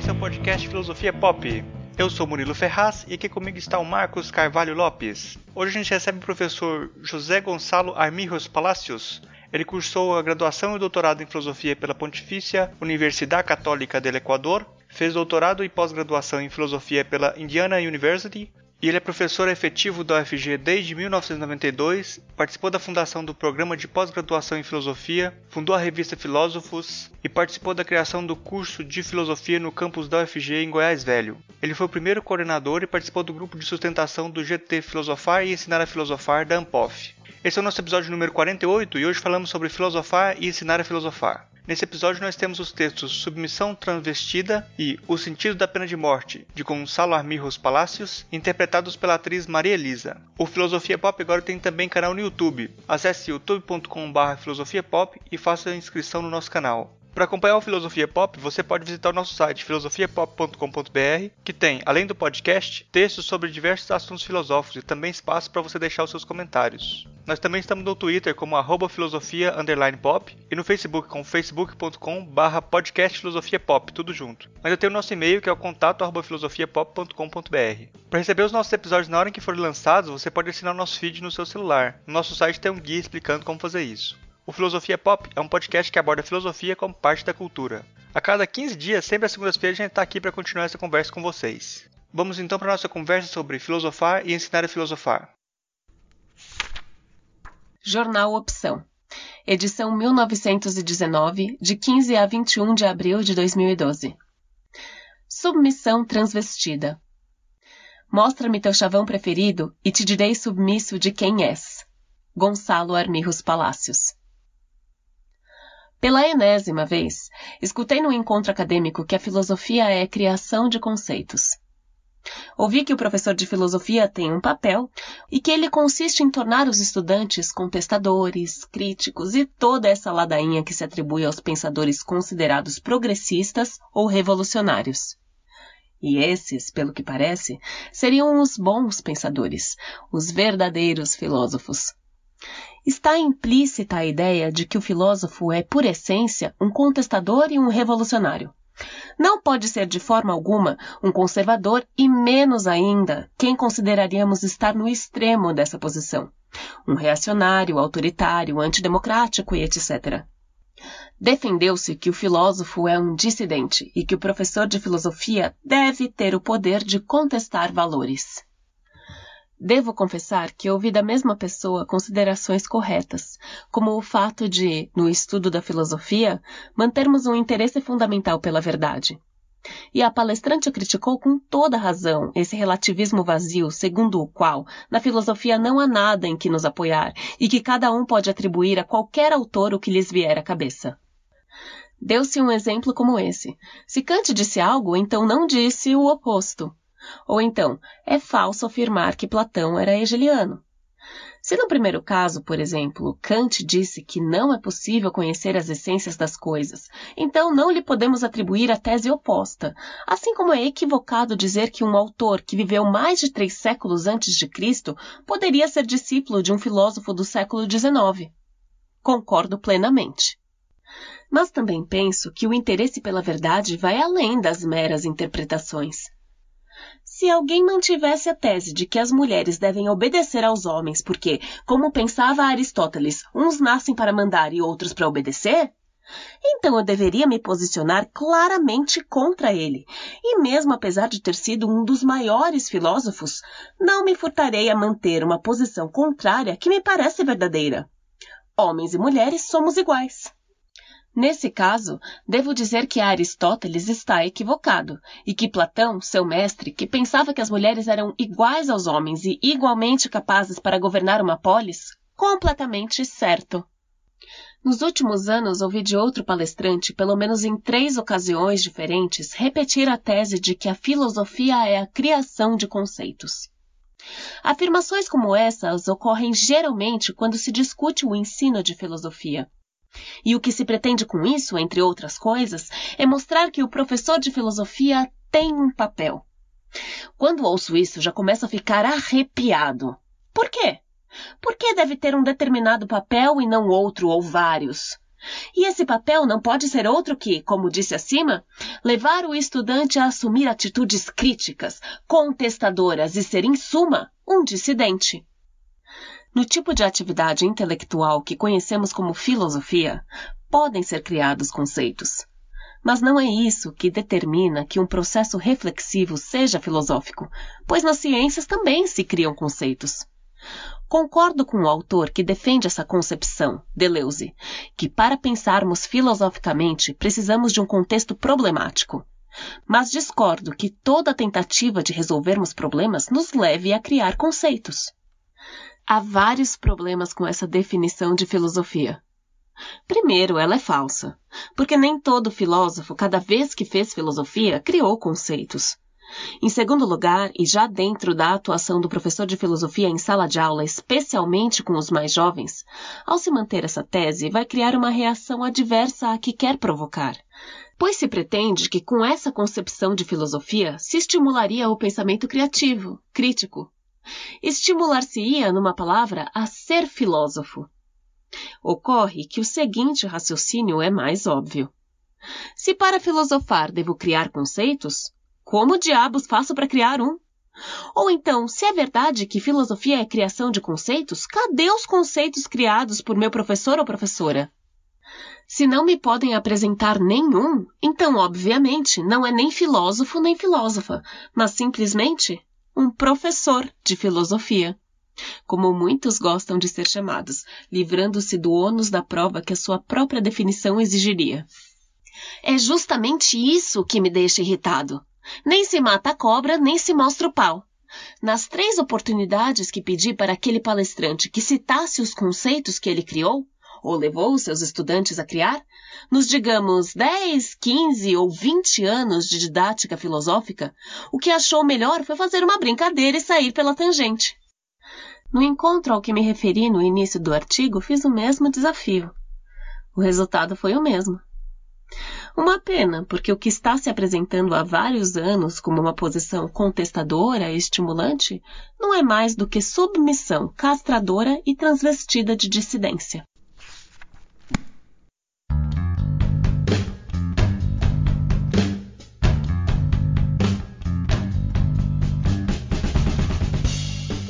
esse é o podcast Filosofia Pop. Eu sou Murilo Ferraz e aqui comigo está o Marcos Carvalho Lopes. Hoje a gente recebe o professor José Gonçalo Armijos Palacios. Ele cursou a graduação e doutorado em filosofia pela Pontifícia Universidade Católica do Equador, fez doutorado e pós-graduação em filosofia pela Indiana University, e ele é professor efetivo da UFG desde 1992, participou da fundação do programa de pós-graduação em filosofia, fundou a revista Filósofos e participou da criação do curso de filosofia no campus da UFG em Goiás Velho. Ele foi o primeiro coordenador e participou do grupo de sustentação do GT Filosofar e Ensinar a Filosofar da Ampof. Esse é o nosso episódio número 48 e hoje falamos sobre filosofar e ensinar a filosofar. Nesse episódio nós temos os textos Submissão Transvestida e O Sentido da Pena de Morte, de Gonçalo Armijos Palacios, interpretados pela atriz Maria Elisa. O Filosofia Pop agora tem também canal no YouTube. Acesse youtube.com.br filosofiapop e faça a inscrição no nosso canal. Para acompanhar o Filosofia Pop, você pode visitar o nosso site filosofiapop.com.br, que tem, além do podcast, textos sobre diversos assuntos filosóficos e também espaço para você deixar os seus comentários. Nós também estamos no Twitter como arroba filosofia pop e no Facebook com facebook.com barra podcast filosofia pop, tudo junto. Ainda tem o nosso e-mail que é o contato filosofiapop.com.br. Para receber os nossos episódios na hora em que forem lançados, você pode assinar o nosso feed no seu celular. No nosso site tem um guia explicando como fazer isso. O Filosofia Pop é um podcast que aborda filosofia como parte da cultura. A cada 15 dias, sempre às segundas-feiras, a gente está aqui para continuar essa conversa com vocês. Vamos então para nossa conversa sobre filosofar e ensinar a filosofar. Jornal Opção. Edição 1919, de 15 a 21 de abril de 2012. Submissão transvestida. Mostra-me teu chavão preferido e te direi submisso de quem és. Gonçalo Armirros Palácios. Pela enésima vez, escutei no encontro acadêmico que a filosofia é criação de conceitos. Ouvi que o professor de filosofia tem um papel e que ele consiste em tornar os estudantes contestadores, críticos e toda essa ladainha que se atribui aos pensadores considerados progressistas ou revolucionários. E esses, pelo que parece, seriam os bons pensadores, os verdadeiros filósofos está implícita a ideia de que o filósofo é, por essência, um contestador e um revolucionário. Não pode ser de forma alguma um conservador e menos ainda quem consideraríamos estar no extremo dessa posição. Um reacionário, autoritário, antidemocrático e etc. Defendeu-se que o filósofo é um dissidente e que o professor de filosofia deve ter o poder de contestar valores. Devo confessar que ouvi da mesma pessoa considerações corretas, como o fato de, no estudo da filosofia, mantermos um interesse fundamental pela verdade. E a palestrante criticou com toda razão esse relativismo vazio, segundo o qual, na filosofia não há nada em que nos apoiar e que cada um pode atribuir a qualquer autor o que lhes vier à cabeça. Deu-se um exemplo como esse. Se Kant disse algo, então não disse o oposto. Ou então, é falso afirmar que Platão era hegeliano. Se no primeiro caso, por exemplo, Kant disse que não é possível conhecer as essências das coisas, então não lhe podemos atribuir a tese oposta, assim como é equivocado dizer que um autor que viveu mais de três séculos antes de Cristo poderia ser discípulo de um filósofo do século XIX. Concordo plenamente. Mas também penso que o interesse pela verdade vai além das meras interpretações. Se alguém mantivesse a tese de que as mulheres devem obedecer aos homens porque, como pensava Aristóteles, uns nascem para mandar e outros para obedecer, então eu deveria me posicionar claramente contra ele. E mesmo apesar de ter sido um dos maiores filósofos, não me furtarei a manter uma posição contrária que me parece verdadeira. Homens e mulheres somos iguais. Nesse caso, devo dizer que Aristóteles está equivocado e que Platão, seu mestre, que pensava que as mulheres eram iguais aos homens e igualmente capazes para governar uma polis, completamente certo. Nos últimos anos, ouvi de outro palestrante, pelo menos em três ocasiões diferentes, repetir a tese de que a filosofia é a criação de conceitos. Afirmações como essas ocorrem geralmente quando se discute o ensino de filosofia. E o que se pretende com isso, entre outras coisas, é mostrar que o professor de filosofia tem um papel. Quando ouço isso, já começo a ficar arrepiado. Por quê? Por que deve ter um determinado papel e não outro ou vários? E esse papel não pode ser outro que, como disse acima, levar o estudante a assumir atitudes críticas, contestadoras e ser, em suma, um dissidente. No tipo de atividade intelectual que conhecemos como filosofia, podem ser criados conceitos. Mas não é isso que determina que um processo reflexivo seja filosófico, pois nas ciências também se criam conceitos. Concordo com o autor que defende essa concepção, Deleuze, que para pensarmos filosoficamente precisamos de um contexto problemático. Mas discordo que toda tentativa de resolvermos problemas nos leve a criar conceitos. Há vários problemas com essa definição de filosofia. Primeiro, ela é falsa, porque nem todo filósofo, cada vez que fez filosofia, criou conceitos. Em segundo lugar, e já dentro da atuação do professor de filosofia em sala de aula, especialmente com os mais jovens, ao se manter essa tese, vai criar uma reação adversa à que quer provocar. Pois se pretende que com essa concepção de filosofia se estimularia o pensamento criativo, crítico. Estimular-se-ia, numa palavra, a ser filósofo. Ocorre que o seguinte raciocínio é mais óbvio. Se para filosofar devo criar conceitos, como diabos faço para criar um? Ou então, se é verdade que filosofia é criação de conceitos, cadê os conceitos criados por meu professor ou professora? Se não me podem apresentar nenhum, então, obviamente, não é nem filósofo nem filósofa, mas simplesmente um professor de filosofia. Como muitos gostam de ser chamados, livrando-se do ônus da prova que a sua própria definição exigiria. É justamente isso que me deixa irritado. Nem se mata a cobra, nem se mostra o pau. Nas três oportunidades que pedi para aquele palestrante que citasse os conceitos que ele criou, ou levou seus estudantes a criar, nos digamos 10, 15 ou 20 anos de didática filosófica, o que achou melhor foi fazer uma brincadeira e sair pela tangente. No encontro ao que me referi no início do artigo, fiz o mesmo desafio. O resultado foi o mesmo. Uma pena, porque o que está se apresentando há vários anos como uma posição contestadora e estimulante não é mais do que submissão castradora e transvestida de dissidência.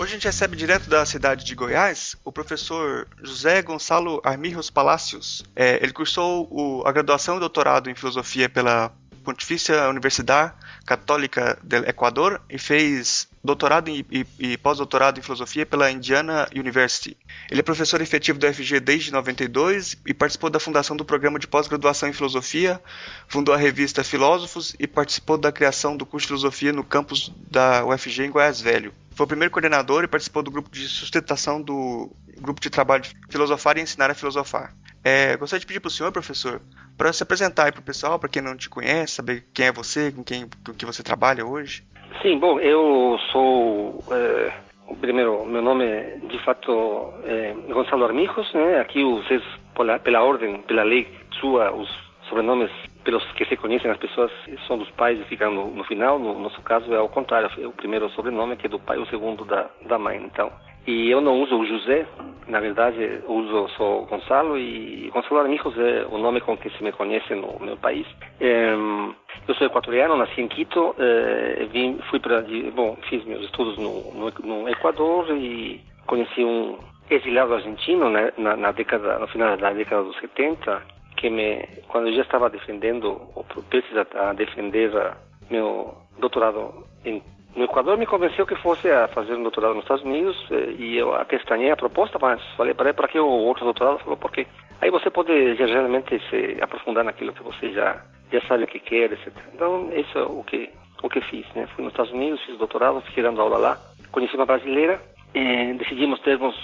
Hoje a gente recebe direto da cidade de Goiás o professor José Gonçalo Armirros Palacios. É, ele cursou o, a graduação e doutorado em filosofia pela Pontifícia Universidade Católica do Equador e fez doutorado e, e, e pós-doutorado em filosofia pela Indiana University. Ele é professor efetivo do FG desde 92 e participou da fundação do programa de pós-graduação em filosofia, fundou a revista Filósofos e participou da criação do curso de filosofia no campus da UFG em Goiás Velho. Foi o primeiro coordenador e participou do grupo de sustentação do grupo de trabalho de filosofar e ensinar a filosofar. É, gostaria de pedir para o senhor, professor, para se apresentar para o pessoal, para quem não te conhece, saber quem é você, com quem com que você trabalha hoje. Sim, bom, eu sou é, primeiro, meu nome de fato é Gonçalo Armijos, né? Aqui vocês pela, pela ordem, pela lei sua, os sobrenomes pelos que se conhecem as pessoas são dos pais e ficam no, no final. No nosso caso é ao contrário, é o primeiro sobrenome que é do pai, o segundo da, da mãe. Então, e eu não uso o José, na verdade uso só Gonçalo e Gonçalo é o nome com que se me conhece no meu país. Eu sou equatoriano, nasci em Quito, é, vim, fui para, bom, fiz meus estudos no, no, no Equador e conheci um exilado argentino né, na, na década, no final da década dos 70 que me, quando eu já estava defendendo, ou precisa a defender meu doutorado em, no Equador, me convenceu que fosse a fazer um doutorado nos Estados Unidos eh, e eu até estranhei a proposta, mas falei para ele, para que o outro doutorado? Falou, porque aí você pode realmente se aprofundar naquilo que você já, já sabe o que quer, etc. Então, isso é o que, o que fiz, né? Fui nos Estados Unidos, fiz doutorado, fiquei dando aula lá, conheci uma brasileira, eh, decidimos termos,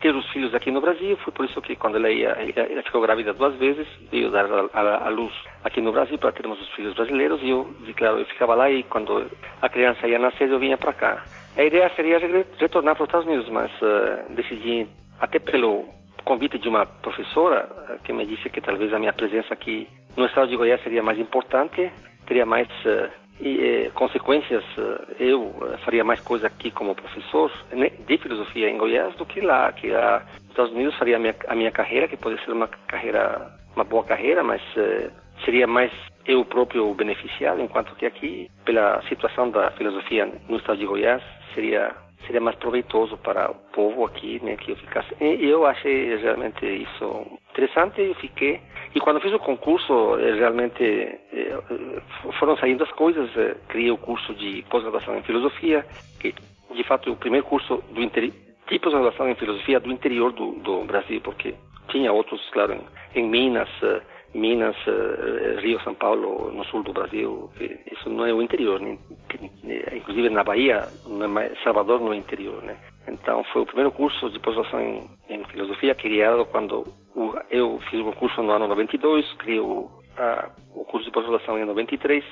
ter os filhos aqui no Brasil, foi por isso que quando ela ia, ela ficou grávida duas vezes, veio dar a, a, luz aqui no Brasil para termos os filhos brasileiros e eu, claro, eu ficava lá e quando a criança ia nascer eu vinha para cá. A ideia seria retornar para os Estados Unidos, mas uh, decidi, até pelo convite de uma professora uh, que me disse que talvez a minha presença aqui no estado de Goiás seria mais importante, teria mais uh, e eh, consequências eh, eu eh, faria mais coisa aqui como professor né, de filosofia em Goiás do que lá que nos Estados Unidos faria a minha, a minha carreira que pode ser uma carreira uma boa carreira, mas seria mais eu próprio beneficiado, enquanto que aqui, pela situação da filosofia no estado de Goiás, seria seria mais proveitoso para o povo aqui, né, que eu ficasse. E eu achei realmente isso interessante e fiquei. E quando fiz o concurso, eh, realmente eh, foram saindo as coisas. Eh, criei o curso de pós-graduação em filosofia, que de fato é o primeiro curso do interior de pós-graduação em filosofia do interior do, do Brasil, porque tinha outros, claro, em, em Minas, Minas, uh, Rio, São Paulo, no sul do Brasil. Isso não é o interior, né? inclusive na Bahia, Salvador não é interior, né? Então foi o primeiro curso de pós-graduação em, em, filosofia criado quando eu fiz o curso no ano 92, criei o, a, o curso de pós-graduação em 93,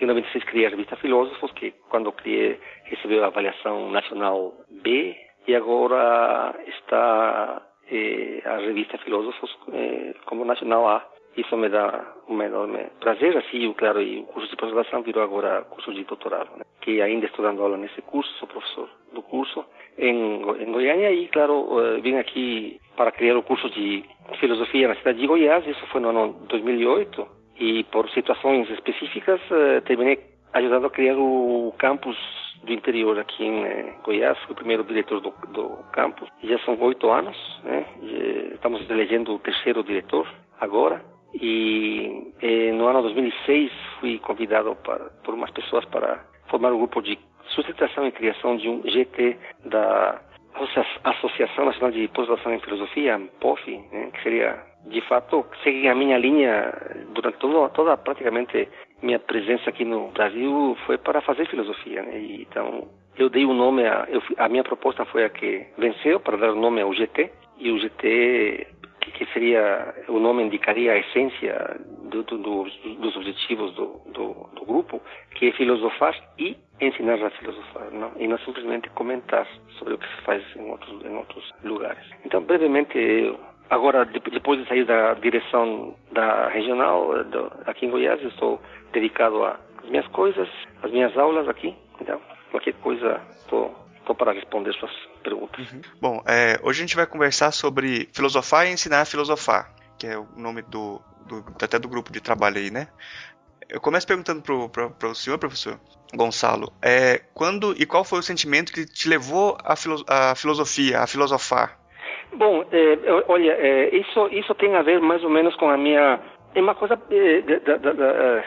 em 96 criei a revista Filósofos, que quando criei recebeu a avaliação nacional B e agora está eh, a revista Filósofos eh, como nacional A. Isso me dá um enorme prazer, assim, claro, e o curso de pós-graduação virou agora curso de doutorado, né? que ainda estou dando aula nesse curso, sou professor do curso em, em Goiânia e, claro, uh, vim aqui para criar o curso de filosofia na cidade de Goiás, isso foi no ano 2008, e por situações específicas uh, terminei ajudando a criar o campus do interior aqui em eh, Goiás, fui o primeiro diretor do, do campus, já são oito anos, né? estamos elegendo o terceiro diretor agora, e no ano 2006 fui convidado para, por umas pessoas para formar um grupo de sustentação e criação de um GT da Associação Nacional de Pós-Graduação em Filosofia, POF, né, que seria, de fato, seguir a minha linha durante todo, toda praticamente minha presença aqui no Brasil foi para fazer filosofia. Né, e, então, eu dei o um nome, a, eu, a minha proposta foi a que venceu para dar o nome ao GT, e o GT que seria o nome indicaria a essência do, do, do, dos objetivos do, grupo, que é filosofar e ensinar a filosofar, não? e não simplesmente comentar sobre o que se faz em outros, em outros lugares. Então, brevemente, agora, depois de sair da direção da regional aqui em Goiás, estou dedicado às minhas coisas, às minhas aulas aqui, então, qualquer coisa Estou para responder suas perguntas. Uhum. Bom, é, hoje a gente vai conversar sobre filosofar e ensinar a filosofar, que é o nome do, do até do grupo de trabalho aí, né? Eu começo perguntando para o senhor, professor Gonçalo, é, quando e qual foi o sentimento que te levou à filo, filosofia, a filosofar? Bom, é, olha, é, isso, isso tem a ver mais ou menos com a minha. É uma coisa é, da, da, da, é,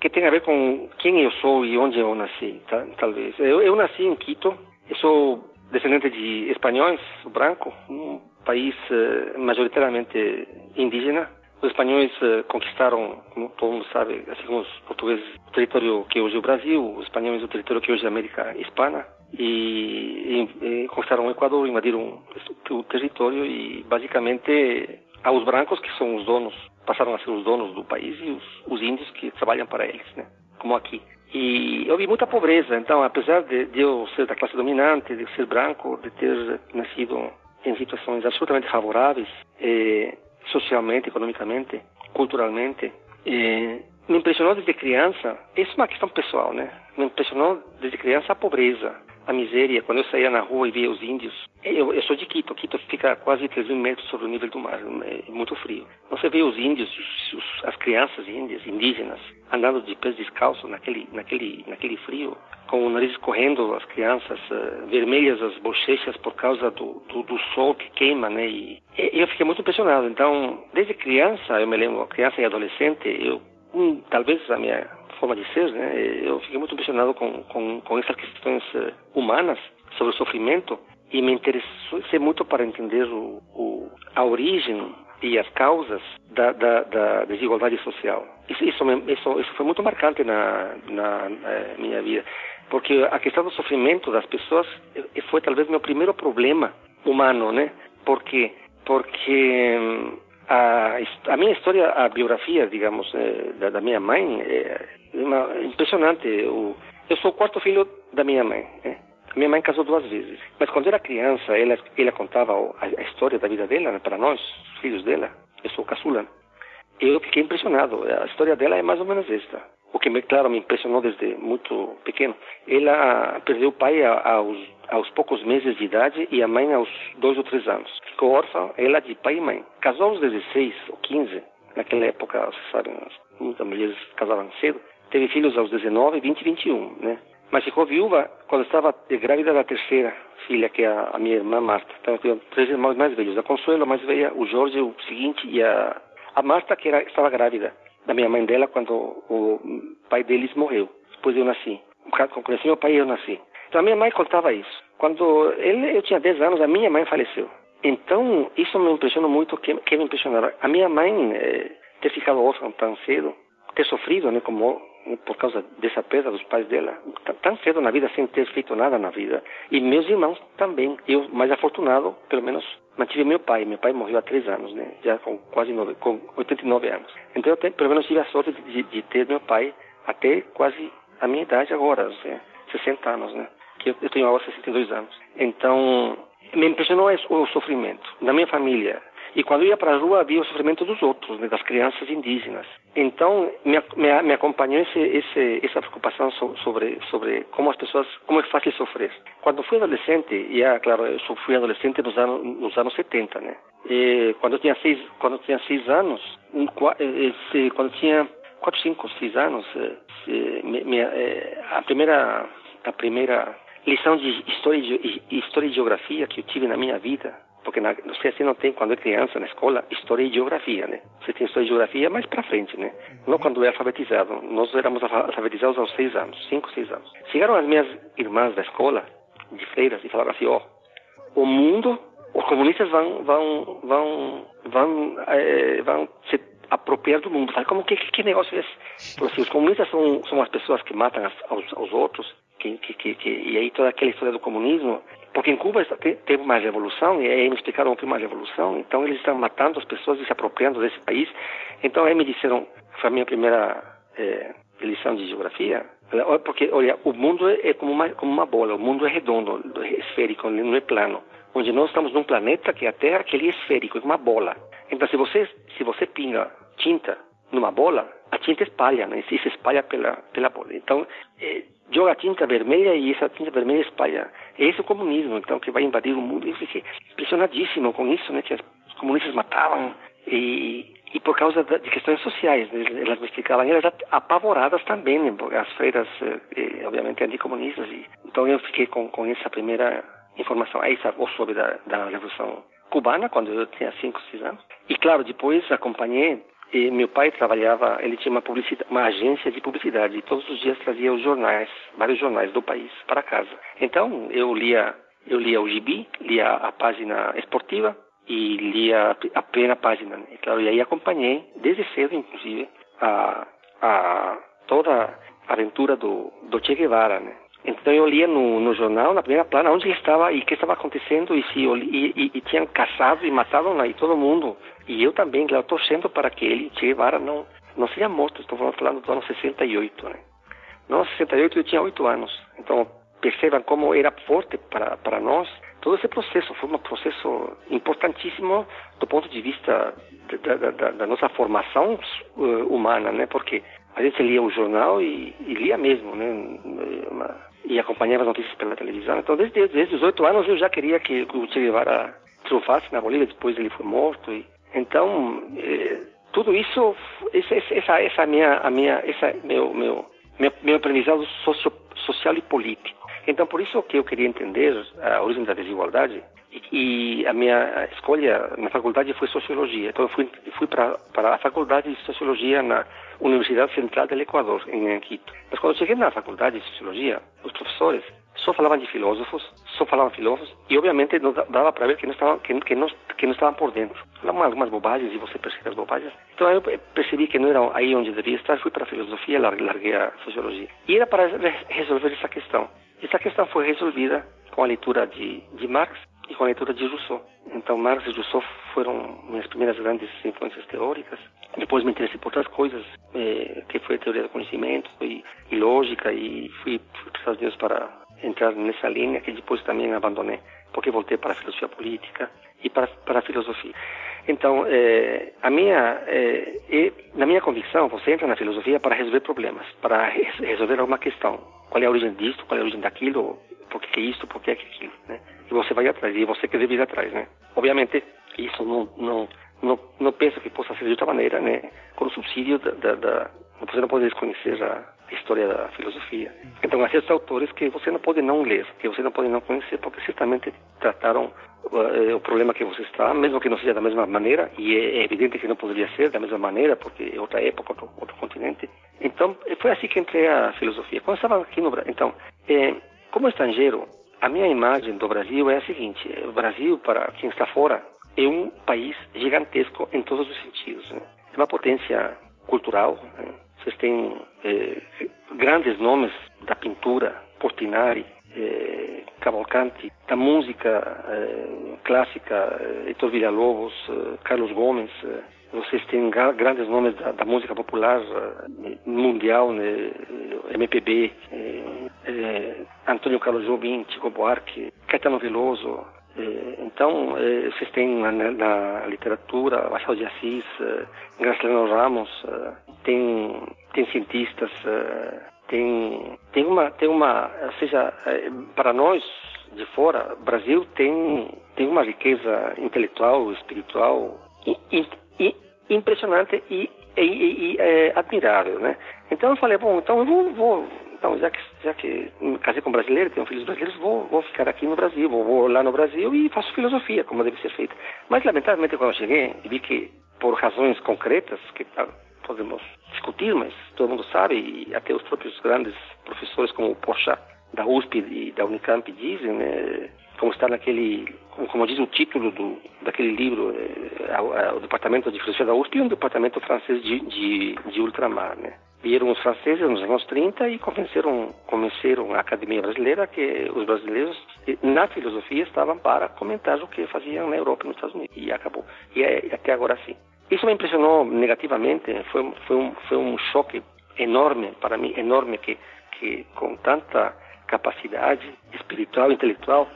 que tem a ver com quem eu sou e onde eu nasci, tá, talvez. Eu, eu nasci em Quito, eu sou descendente de espanhóis, branco, um país uh, majoritariamente indígena. Os espanhóis uh, conquistaram, como todo mundo sabe, assim como os portugueses, o território que hoje é o Brasil, os espanhóis o território que hoje é a América Hispana, e, e, e conquistaram o Equador, invadiram o território e basicamente aos brancos que são os donos, passaram a ser os donos do país e os, os índios que trabalham para eles, né? Como aqui. E eu vi muita pobreza, então, apesar de, de, eu ser da classe dominante, de ser branco, de ter nascido em situações absolutamente favoráveis, eh, socialmente, economicamente, culturalmente, eh, me impressionou desde criança, isso é uma questão pessoal, né? Me impressionou desde criança a pobreza, a miséria. Quando eu saía na rua e via os índios, eu, eu sou de Quito, Quito fica quase 3 mil metros sobre o nível do mar, é muito frio. Você vê os índios, os, as crianças índias, indígenas, andando de pés descalços naquele, naquele, naquele frio, com o nariz correndo, as crianças uh, vermelhas, as bochechas por causa do, do, do, sol que queima, né? E, e eu fiquei muito impressionado. Então, desde criança, eu me lembro, criança e adolescente, eu um, talvez a minha forma de ser, né? Eu fiquei muito impressionado com, com, com essas questões uh, humanas sobre o sofrimento e me interessei muito para entender o, o, a origem e as causas da, da, da desigualdade social. Isso, isso, isso, isso, foi muito marcante na, na, na, eh, minha vida, porque a questão do sofrimento das pessoas eh, foi talvez meu primeiro problema humano, né? Porque porque hum, a, a minha história, a biografia, digamos, eh, da, da minha mãe é uma, impressionante. Eu, eu sou o quarto filho da minha mãe. Né? Minha mãe casou duas vezes. Mas quando era criança, ela, ela contava a história da vida dela né, para nós, filhos dela. Eu sou caçula. Eu fiquei impressionado. A história dela é mais ou menos esta. O que, me, claro, me impressionou desde muito pequeno. Ela perdeu o pai aos, aos poucos meses de idade e a mãe aos dois ou três anos. Ficou órfã, ela de pai e mãe. Casou aos 16 ou 15 naquela época, vocês sabem, muitas mulheres casavam cedo, teve filhos aos 19, 20 e 21, né? Mas ficou viúva quando estava grávida da terceira filha, que é a, minha irmã Marta. Então eu três irmãos mais velhos. A Consuelo, a mais velha, o Jorge, o seguinte, e a, a Marta, que era, estava grávida da minha mãe dela quando o pai deles morreu. Depois eu nasci. Quando conheci meu pai, eu nasci. Então a minha mãe contava isso. Quando ele, eu tinha 10 anos, a minha mãe faleceu. Então, isso me impressionou muito, que, que me impressionava. A minha mãe eh, ter ficado órfã tão cedo, ter sofrido, né, como por causa dessa perda dos pais dela, tão cedo na vida sem ter feito nada na vida. E meus irmãos também. Eu, mais afortunado, pelo menos, mantive meu pai. Meu pai morreu há três anos, né? Já com quase nove, com 89 anos. Então eu tenho, pelo menos tive a sorte de, de, ter meu pai até quase a minha idade agora, seja, 60 anos, né? Que eu, tenho agora 62 anos. Então me impressionou o sofrimento da minha família. E quando eu ia para a rua, havia o sofrimento dos outros, né, das crianças indígenas. Então, me, me, me acompanhou esse, esse, essa preocupação sobre, sobre como as pessoas, como é fácil sofrer. Quando fui adolescente, e é, claro, eu fui adolescente nos anos, nos anos 70, né? E quando eu tinha seis, quando eu tinha seis anos, esse, quando eu tinha quatro, cinco, seis anos, minha, a primeira, a primeira lição de história, de história e geografia que eu tive na minha vida, porque na, você assim não tem quando é criança na escola história e geografia, né? Você tem história e geografia mais para frente, né? Não uhum. quando é alfabetizado. Nós éramos alfabetizados aos seis anos, cinco, seis anos. Chegaram as minhas irmãs da escola de freiras e falaram assim, ó, oh, o mundo, os comunistas vão vão vão vão é, vão se apropriar do mundo. Sabe como que que negócio é esse? Assim, os comunistas são são as pessoas que matam as, aos, aos outros que, que, que, que, e aí toda aquela história do comunismo, porque em Cuba teve uma revolução, e aí me explicaram que uma revolução, então eles estão matando as pessoas e se apropriando desse país. Então aí me disseram, foi a minha primeira é, lição de geografia, porque, olha, o mundo é como uma, como uma bola, o mundo é redondo, é esférico, não é plano. Onde nós estamos num planeta que é a Terra, que ele é esférico, é uma bola. Então se você, se você pinga tinta numa bola, a tinta espalha, né? E se espalha pela, pela bola. Então, é, joga tinta vermelha e essa tinta vermelha espalha. Esse é o comunismo, então, que vai invadir o mundo. Eu fiquei impressionadíssimo com isso, né? Que os comunistas matavam e, e por causa de questões sociais, né? elas me explicavam, elas apavoradas também, né? as freiras, eh, obviamente, anticomunistas. E, então eu fiquei com, com essa primeira informação, aí sobre da, da Revolução Cubana, quando eu tinha 5, 6 anos. E claro, depois acompanhei e meu pai trabalhava, ele tinha uma, uma agência de publicidade e todos os dias trazia os jornais, vários jornais do país para casa. Então eu lia, eu lia o gibi, lia a página esportiva e lia a plena página. Né? Claro, e aí acompanhei desde cedo, inclusive, a, a toda a aventura do, do Che Guevara, né? Então eu lia no, no jornal, na primeira plana, onde ele estava e o que estava acontecendo e se e, e, e tinham caçado e matado aí todo mundo. E eu também, claro, torcendo para que ele, Che Guevara, não, não seja morto. Estou falando do ano 68, né? No ano 68 eu tinha oito anos. Então percebam como era forte para, para nós todo esse processo. Foi um processo importantíssimo do ponto de vista da, da, da, da nossa formação uh, humana, né? Porque a gente lia o jornal e, e lia mesmo, né? Uma, e acompanhava as notícias pela televisão. Então, desde, desde os oito anos eu já queria que o Che Guevara triunfasse na Bolívia, depois ele foi morto. E, então, eh, tudo isso, essa, essa, essa minha, a minha, essa meu, meu, meu, meu aprendizado socio, social e político. Então, por isso que eu queria entender a origem da desigualdade e, a minha escolha na faculdade foi sociologia. Então, eu fui, fui para a faculdade de sociologia na Universidade Central do Equador, em Quito. Mas quando cheguei na faculdade de sociologia, os professores só falavam de filósofos, só falavam filósofos, e obviamente não dava para ver que não estavam que, que, não, que não estavam por dentro. Falavam algumas bobagens e você percebe as bobagens. Então eu percebi que não era aí onde devia estar, fui para a filosofia, larguei a sociologia. E era para resolver essa questão. Essa questão foi resolvida com a leitura de, de Marx e com a leitura de Rousseau. Então Marx e Rousseau foram minhas primeiras grandes influências teóricas. Depois me interessei por outras coisas, eh, que foi a teoria do conhecimento e, e lógica, e fui, fui para os Estados Unidos para entrar nessa linha, que depois também abandonei, porque voltei para a filosofia política e para, para a filosofia. Então, eh, a minha, eh, na minha convicção, você entra na filosofia para resolver problemas, para resolver alguma questão. Qual é a origem disso, qual é a origem daquilo, por que é isto, por que é aquilo, né? E você vai atrás, e você que deve ir atrás, né? Obviamente, isso não, não, não, não penso que possa ser de outra maneira, né? Com o subsídio da, da, da você não pode desconhecer a história da filosofia. Então, há certos autores que você não pode não ler, que você não pode não conhecer, porque certamente trataram uh, o problema que você está, mesmo que não seja da mesma maneira, e é, é evidente que não poderia ser da mesma maneira, porque é outra época, outro, outro continente. Então, foi assim que entrei a filosofia. Quando estava aqui no Brasil, então, eh, como estrangeiro, a minha imagem do Brasil é a seguinte: o Brasil, para quem está fora, é um país gigantesco em todos os sentidos. Né? É uma potência cultural. Né? Vocês têm eh, grandes nomes da pintura, Portinari, eh, Cavalcanti, da música eh, clássica, eh, Heitor Villa-Lobos, eh, Carlos Gomes. Eh, vocês têm grandes nomes da, da música popular mundial, né? MPB, Antônio Carlos Jobim, Chico Buarque, Caetano Veloso, então, vocês têm na, na literatura Machado de Assis, Graciliano Ramos, tem, tem cientistas, tem, tem, uma, tem uma, ou seja, para nós de fora, Brasil tem, tem uma riqueza intelectual, espiritual impressionante e, e, e, e é, admirável, né? Então eu falei, bom, então eu vou, vou então, já que, já que me casei com um brasileiro, tenho filhos brasileiros, vou, vou ficar aqui no Brasil, vou, vou lá no Brasil e faço filosofia, como deve ser feita. Mas, lamentavelmente, quando eu cheguei, vi que, por razões concretas, que ah, podemos discutir, mas todo mundo sabe, e até os próprios grandes professores como o Porchat, da USP e da Unicamp dizem, né, como está naquele, como diz o título do, daquele livro, é, o Departamento de Filosofia da USP e um departamento francês de, de, de ultramar, né. Vieram os franceses nos anos 30 e convenceram, convenceram a Academia Brasileira que os brasileiros, na filosofia, estavam para comentar o que faziam na Europa e nos Estados Unidos. E acabou. E é, até agora sim. Isso me impressionou negativamente. Foi, foi, um, foi um choque enorme para mim, enorme que, que com tanta capacidade espiritual, intelectual,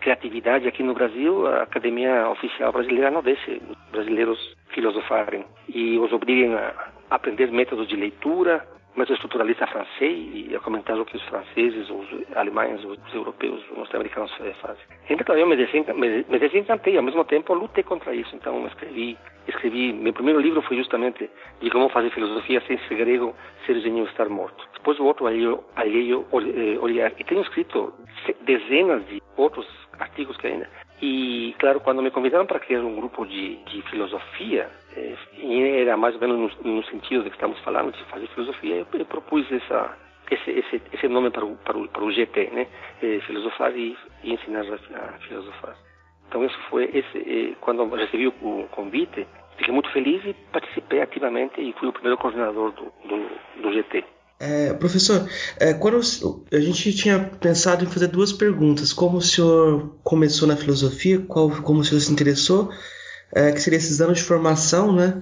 criatividade aqui no Brasil, a Academia Oficial Brasileira não deixa os brasileiros filosofarem e os obriguem a aprender métodos de leitura, método estruturalista francês e a comentar o que os franceses, os alemães, os europeus, os norte-americanos fazem. Então eu me, desencantei, ao mesmo tempo lutei contra isso. Então escrevi, escrevi, meu primeiro livro foi justamente de como fazer filosofia sem ser grego, ser gênio estar morto. Depois o outro alheio, alheio eh, olhar. E tenho escrito dezenas de outros artigos que ainda. E, claro, quando me convidaram para criar um grupo de, de filosofia, eh, era mais ou menos no, no, sentido de que estamos falando, de fazer filosofia, eu, eu propus essa, esse, esse, esse nome para o, para o, para o GT, né? Eh, filosofar e, e ensinar a, filosofar. Então, isso foi, esse, eh, quando recebi o, o convite, fiquei muito feliz e participei ativamente e fui o primeiro coordenador do, do, do GT. É, professor, é, quando a gente tinha pensado em fazer duas perguntas: como o senhor começou na filosofia, qual, como o senhor se interessou, é, que seria esses anos de formação, né?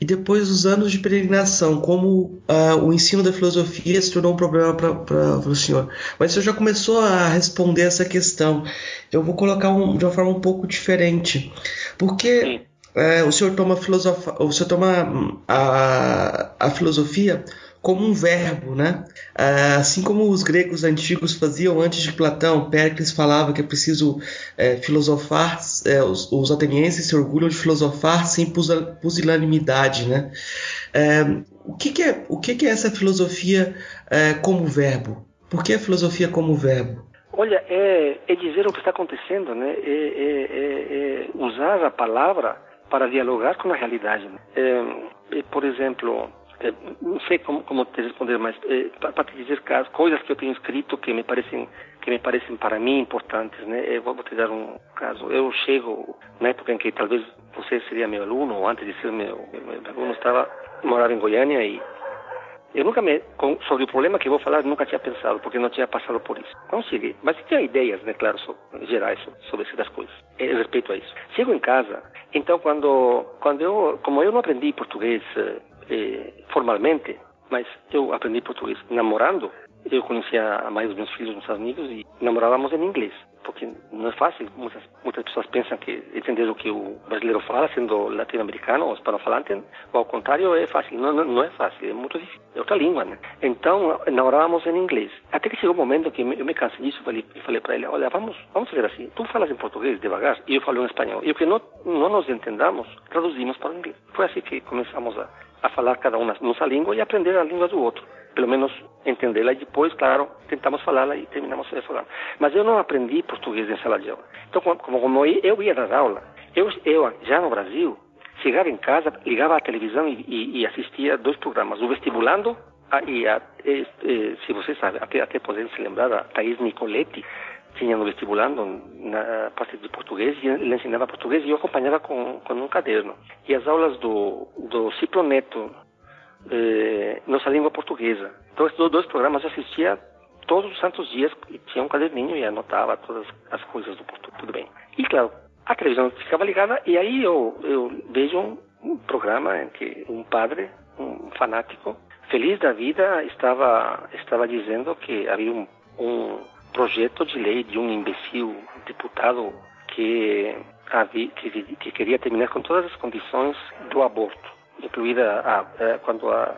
E depois os anos de peregrinação, como uh, o ensino da filosofia se tornou um problema para o senhor. Mas o senhor já começou a responder essa questão. Eu vou colocar um, de uma forma um pouco diferente, porque é, o senhor toma filosofa, o senhor toma hum, a, a filosofia como um verbo, né? Ah, assim como os gregos antigos faziam antes de Platão, Péricles falava que é preciso é, filosofar, é, os, os, atenienses se orgulham de filosofar sem pusilanimidade, né? É, o que, que, é, o que, que é essa filosofia é, como verbo? Por que a filosofia como verbo? Olha, é, é dizer o que está acontecendo, né? É, é, usar a palavra para dialogar com a realidade. Né? por exemplo, não sei como, como te responder, mas é, para te dizer caso, coisas que eu tenho escrito que me parecem que me parecem para mim importantes, né? Eu vou te dar um caso. Eu chego na época em que talvez você seria meu aluno ou antes de ser meu, meu aluno estava morava em Goiânia e eu nunca me com, sobre o problema que vou falar nunca tinha pensado porque não tinha passado por isso. Consegui, mas tinha ideias, né? Claro, sobre, gerais sobre essas coisas. É, respeito a isso. Chego em casa, então quando quando eu como eu não aprendi português eh, formalmente, mas eu aprendi português namorando. Eu conhecia a mãe dos meus filhos nos Estados Unidos e namorávamos em inglês, porque que não é fácil. Muitas, muitas pessoas pensam que entender o que o brasileiro fala, sendo latino-americano ou hispano-falante, ou ao contrário, é fácil. Não, não, não, é fácil, é muito difícil. É outra língua, né? Então, namorávamos em inglês. Até que chegou um momento que eu me cansei disso e falei para ele, olha, vamos, vamos fazer assim. Tu falas em português devagar e eu falo em espanhol. E o que não, não nos entendamos, traduzimos para o inglês. Foi assim que começamos a, a falar cada um na nossa língua e aprender a língua do outro pelo menos entendê-la e depois, claro, tentamos falá-la e terminamos falando. Mas eu não aprendi português em sala de aula. Então, como, como eu ia dar aula, eu, eu já no Brasil, chegava em casa, ligava a televisão e, e, e assistia dois programas, o Vestibulando a, e, a, e, se você sabe, até, até podem se lembrar, a Thaís Nicoletti, tinha no vestibulando na parte de português e ele ensinava português e eu acompanhava com, com um caderno. E as aulas do, do Cipro Neto, eh, nossa língua portuguesa. Então, esses dois programas eu assistia todos os santos dias e tinha um caderninho e anotava todas as coisas do português, tudo bem. E, claro, a televisão ficava ligada e aí eu, eu vejo um, um programa em que um padre, um fanático, feliz da vida, estava, estava dizendo que havia um, um projeto de lei de um imbecil deputado que, havia, que, que queria terminar com todas as condições do aborto incluída a, a, quando a,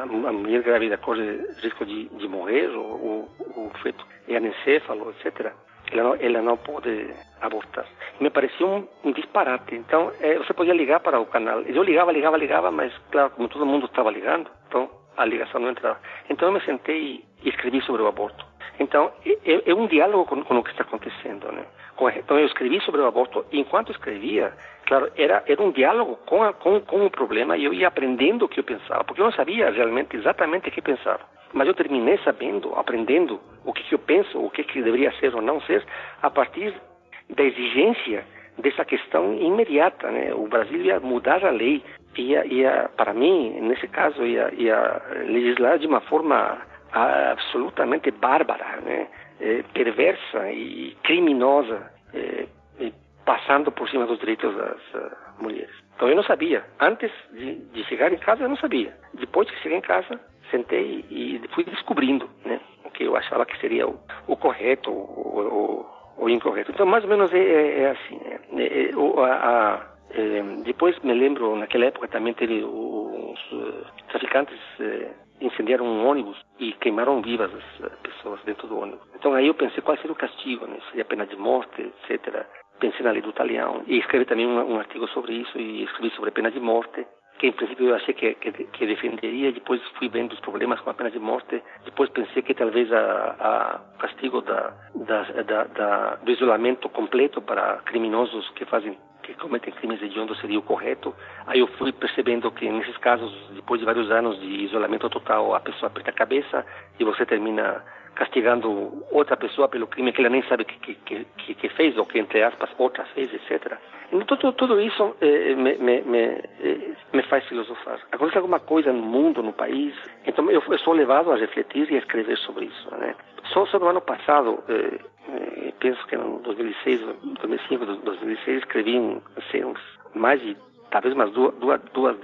a, mulher grávida corre risco de, de morrer, ou o feto é anencefalo, etc., ela não, ela não pode abortar. Me parecia um, um disparate. Então, é, você podia ligar para o canal. Eu ligava, ligava, ligava, mas, claro, como todo mundo estava ligando, então a ligação não entrava. Então, eu me sentei e escrevi sobre o aborto. Então, é, é um diálogo com, com o que está acontecendo, né? Então, eu escrevi sobre o aborto e, enquanto escrevia, claro, era, era um diálogo com, a, com, com o problema e eu ia aprendendo o que eu pensava, porque eu não sabia realmente exatamente o que pensava. Mas eu terminei sabendo, aprendendo o que, que eu penso, o que, que deveria ser ou não ser, a partir da exigência dessa questão imediata. Né? O Brasil ia mudar a lei, ia, ia para mim, nesse caso, ia, ia legislar de uma forma absolutamente bárbara, né? É, perversa e criminosa, é, passando por cima dos direitos das uh, mulheres. Então eu não sabia. Antes de, de, chegar em casa eu não sabia. Depois que cheguei em casa, sentei e fui descobrindo, né? O que eu achava que seria o, o correto, o, o, incorreto. Então mais ou menos é, é, é assim. Né? É, a, a, depois me lembro, naquela época também teve os traficantes incendiaram um ônibus e queimaram vivas as pessoas dentro do ônibus. Então aí eu pensei qual seria o castigo, né? seria pena de morte, etc. Pensei na lei do talião e escrevi também um, um artigo sobre isso e escrevi sobre a pena de morte que em princípio eu achei que, que, que, defenderia, depois fui vendo os problemas com a pena de morte, depois pensei que talvez a, a castigo da, da, da, da, do isolamento completo para criminosos que fazem que cometem crimes hediondos seria o correto. Aí eu fui percebendo que nesses casos, depois de vários anos de isolamento total, a pessoa aperta a cabeça e você termina castigando outra pessoa pelo crime que ela nem sabe que, que, que, que fez ou que, entre aspas, outra fez, etc. Então, tudo, tudo isso eh, me, me, me, eh, me, faz filosofar. Acontece alguma coisa no mundo, no país, então eu, eu sou levado a refletir e a escrever sobre isso. Né? Só sobre o ano passado, eh, eh penso que em 2006, 2005, 2006, escrevi assim, uns, mais de talvez umas duas, duas, duas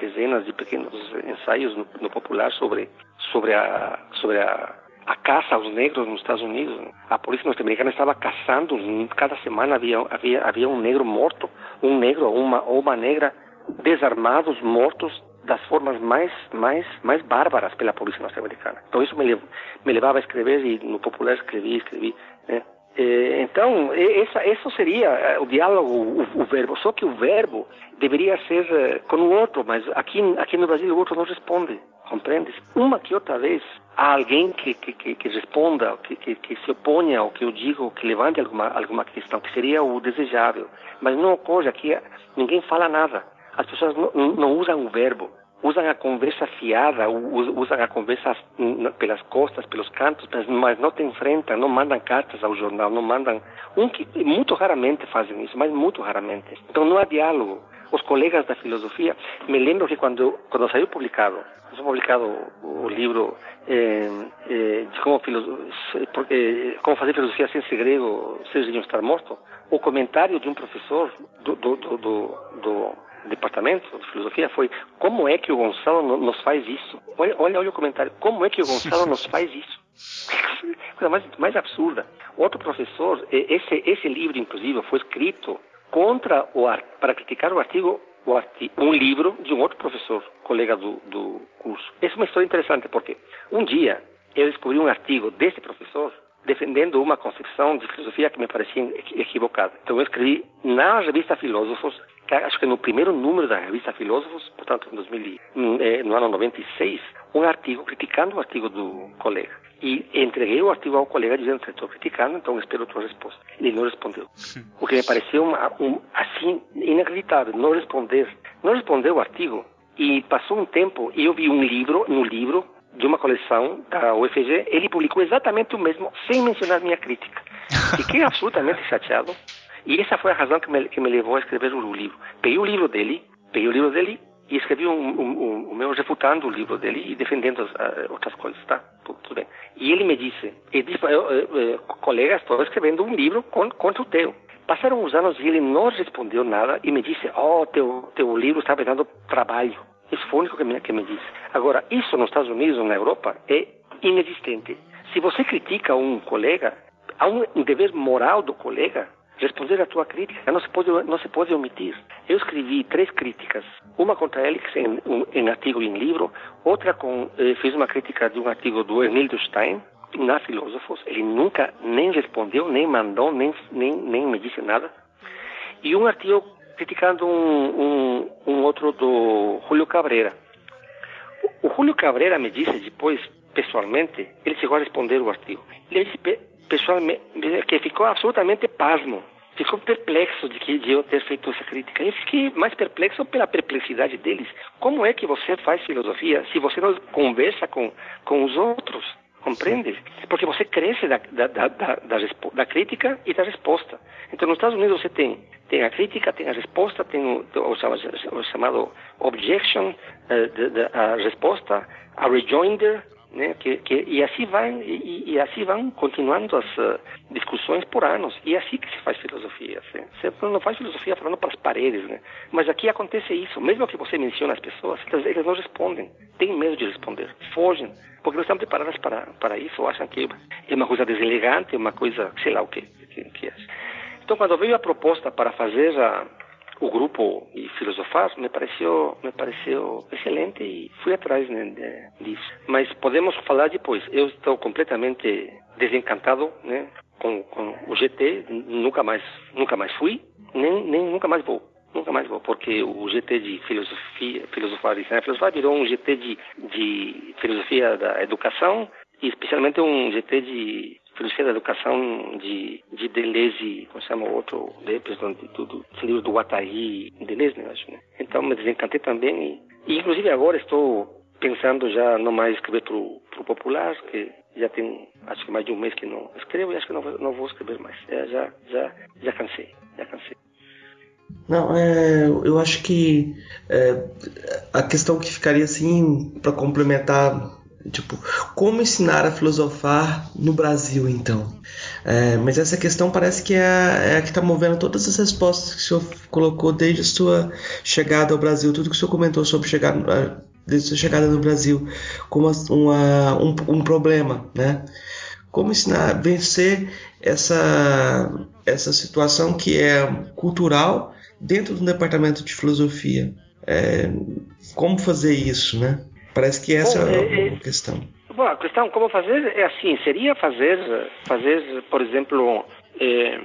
dezenas de pequenos ensaios no, no popular sobre sobre a sobre a a caça aos negros nos Estados Unidos. A polícia norte-americana estava caçando, cada semana havia, havia, havia um negro morto, um negro ou uma, uma negra desarmados, mortos das formas mais mais mais bárbaras pela polícia norte-americana. Então isso me, me levava a escrever e no popular escrevi, escrevi. Né? Então, essa, isso seria eh, o diálogo, o, verbo. Só que o verbo deveria ser uh, com o outro, mas aqui, aqui no Brasil o outro não responde, compreendes? Uma que outra vez há alguém que, que, que, que responda, que, que, que, se oponha ao que eu digo, que levante alguma, alguma questão, que seria o desejável. Mas não ocorre aqui, ninguém fala nada. As pessoas não, não usam o verbo, usam a conversa fiada, usam a conversa pelas costas, pelos cantos, mas não te enfrentam, não mandam cartas ao jornal, não mandam. Um que muito raramente fazem isso, mas muito raramente. Então não há diálogo. Os colegas da filosofia, me lembro que quando, quando saiu publicado, saiu publicado o livro eh, eh, de como, eh, como, fazer filosofia sem segredo, deviam estar morto, o comentário de um professor do, do, do, do, departamento de filosofia foi como é que o Gonçalo nos faz isso? Olha, olha, olha o comentário, como é que o Gonçalo nos faz isso? coisa mais, mais absurda. Outro professor, esse, esse livro, inclusive, foi escrito contra o para criticar o artigo, o artigo, um livro de um outro professor, colega do, do curso. Essa é uma história interessante porque um dia eu descobri um artigo desse professor defendendo uma concepção de filosofia que me parecia equivocada. Então eu escrevi na revista Filósofos, acho que no primeiro número da revista Filósofos, portanto em 2000, eh, no ano 96, um artigo criticando o artigo do colega. E entreguei o artigo ao colega dizendo estou criticando, então espero tua resposta. Ele não respondeu. O que me pareceu uma, um, assim inacreditável, não responder. Não respondeu o artigo. E passou um tempo e eu vi um livro, no livro, de uma coleção da UFG, ele publicou exatamente o mesmo, sem mencionar minha crítica. Fiquei absolutamente chateado. E essa foi a razão que me, que me levou a escrever o livro. Peguei o livro dele, peguei o livro dele e escrevi um, um, um, meu refutando o livro dele e defendendo as, outras coisas, tá? Tudo, bem. E ele me disse, ele disse eu, eu, colega, estou escrevendo um livro com, contra o teu. Passaram uns anos e ele não respondeu nada e me disse, oh, teu, teu livro está me dando trabalho. Isso foi o único que me, que me disse. Agora, isso nos Estados Unidos ou na Europa é inexistente. Se você critica um colega, há um dever moral do colega responder à tua crítica. Não se pode, não se pode omitir. Eu escrevi três críticas. Uma contra Elix em, em artigo em livro. Outra com, eh, fiz uma crítica de um artigo do Emilio Stein, na Filósofos. Ele nunca nem respondeu, nem mandou, nem, nem, nem me disse nada. E um artigo criticando um, um, um outro do Julio Cabrera. O, o Julio Cabrera me disse depois, pessoalmente, ele chegou a responder o artigo. Ele disse pessoalmente que ficou absolutamente pasmo, ficou perplexo de que de eu ter feito essa crítica. Eu fiquei mais perplexo pela perplexidade deles. Como é que você faz filosofia se você não conversa com, com os outros? Compreende? Porque você cresce da, da, da, da, da, crítica e da resposta. Então, nos Estados Unidos você tem, tem a crítica, tem a resposta, tem o, o, chamado objection, eh, a resposta, a rejoinder, né? Que, que, e assim vai e, e, assim vão continuando as uh, discussões por anos. E é assim que se faz filosofia assim. você não faz filosofia falando para as paredes né? Mas aqui acontece isso. Mesmo que você menciona as pessoas eles não respondem. Têm medo de responder. Fogem. Porque não estão preparadas para para isso. Acham que é uma coisa deselegante uma coisa sei lá o que que, que é. Então quando veio a proposta para fazer a o grupo e filosofar me pareceu me pareceu excelente e fui atrás né, disso. Mas podemos falar depois. Eu estou completamente desencantado né com, com o GT nunca mais nunca mais fui nem nem nunca mais vou. Nunca mais vou porque o GT de filosofia filosofar e filosofar virou um GT de de filosofia da educação e especialmente um GT de filosofia da educação de, de Deleuze, como chama outro, depois de tudo, esse livro do Guattari, Deleuze, né, acho, né? Então me desencantei também e, e, inclusive agora estou pensando já não mais escrever para o popular, que já tem acho que mais de um mês que não escrevo e acho que não, não vou escrever mais. É, já, já, já cansei, já cansei. Não, é, eu acho que é, a questão que ficaria assim para complementar Tipo, como ensinar a filosofar no Brasil, então? É, mas essa questão parece que é, é a que está movendo todas as respostas que o senhor colocou desde a sua chegada ao Brasil, tudo que o senhor comentou sobre chegar, desde a sua chegada no Brasil, como uma, um, um problema, né? Como ensinar, vencer essa, essa situação que é cultural dentro do departamento de filosofia. É, como fazer isso, né? Parece que essa Bom, é, é a questão. Bom, a questão como fazer é assim, seria fazer, fazer, por exemplo, é,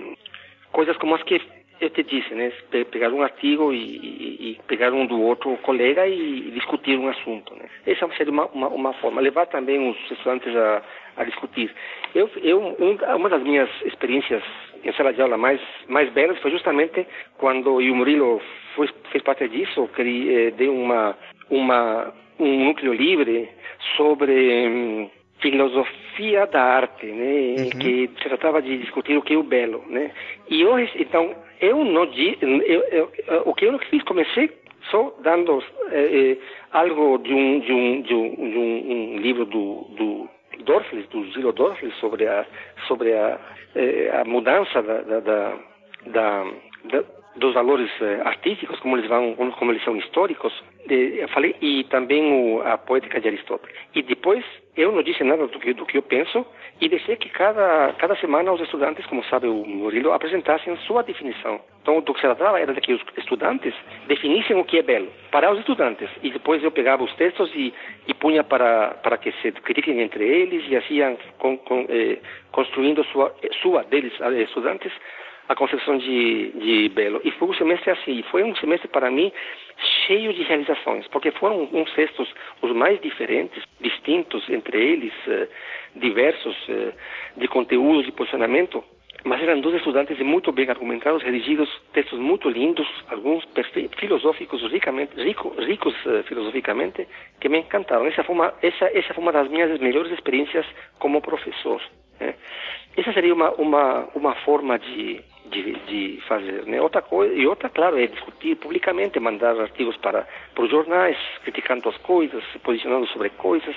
coisas como as que eu te disse, né? Pegar um artigo e, e, e, pegar um do outro colega e discutir um assunto, né? Essa seria uma, uma, uma forma. Levar também os estudantes a, a discutir. Eu, eu um, uma das minhas experiências em sala de aula mais mais belas foi justamente quando e o Murilo foi, fez parte disso, que ele eh, deu uma uma um núcleo livre sobre hum, filosofia da arte, né, uhum. que se tratava de discutir o que é o belo, né. E eu, então, eu não eu, eu, o que eu não fiz, comecei só dando eh, eh, algo de um de um de um, de um, um livro do, do Dorfles, do Giro Dorfles sobre a sobre a, eh, a mudança da, da, da, da dos valores eh, artísticos, como eles vão, como eles são históricos, de, eu falei, e também o, a poética de Aristóteles. E depois eu não disse nada do que, do que eu penso e deixei que cada, cada semana os estudantes, como sabe o Murilo, apresentassem sua definição. Então, do que se tratava era de que os estudantes definissem o que é belo para os estudantes. E depois eu pegava os textos e, e punha para, para que se critiquem entre eles e assim com, com, eh, construindo sua, sua deles, eh, estudantes, a concepção de, de Belo. E foi um semestre assim, foi um semestre para mim cheio de realizações, porque foram uns textos os mais diferentes, distintos entre eles, eh, diversos, eh, de conteúdo, de posicionamento, mas eram dois estudantes muito bem argumentados, redigidos, textos muito lindos, alguns filosóficos, ricamente, rico, ricos uh, filosoficamente, que me encantaram. Essa foi uma, essa, essa foi uma das minhas melhores experiências como professor. Né? Essa seria uma, uma, uma forma de, de, de fazer. Né? Outra coisa, e outra, claro, é discutir publicamente, mandar artigos para, para os jornais, criticando as coisas, se posicionando sobre coisas,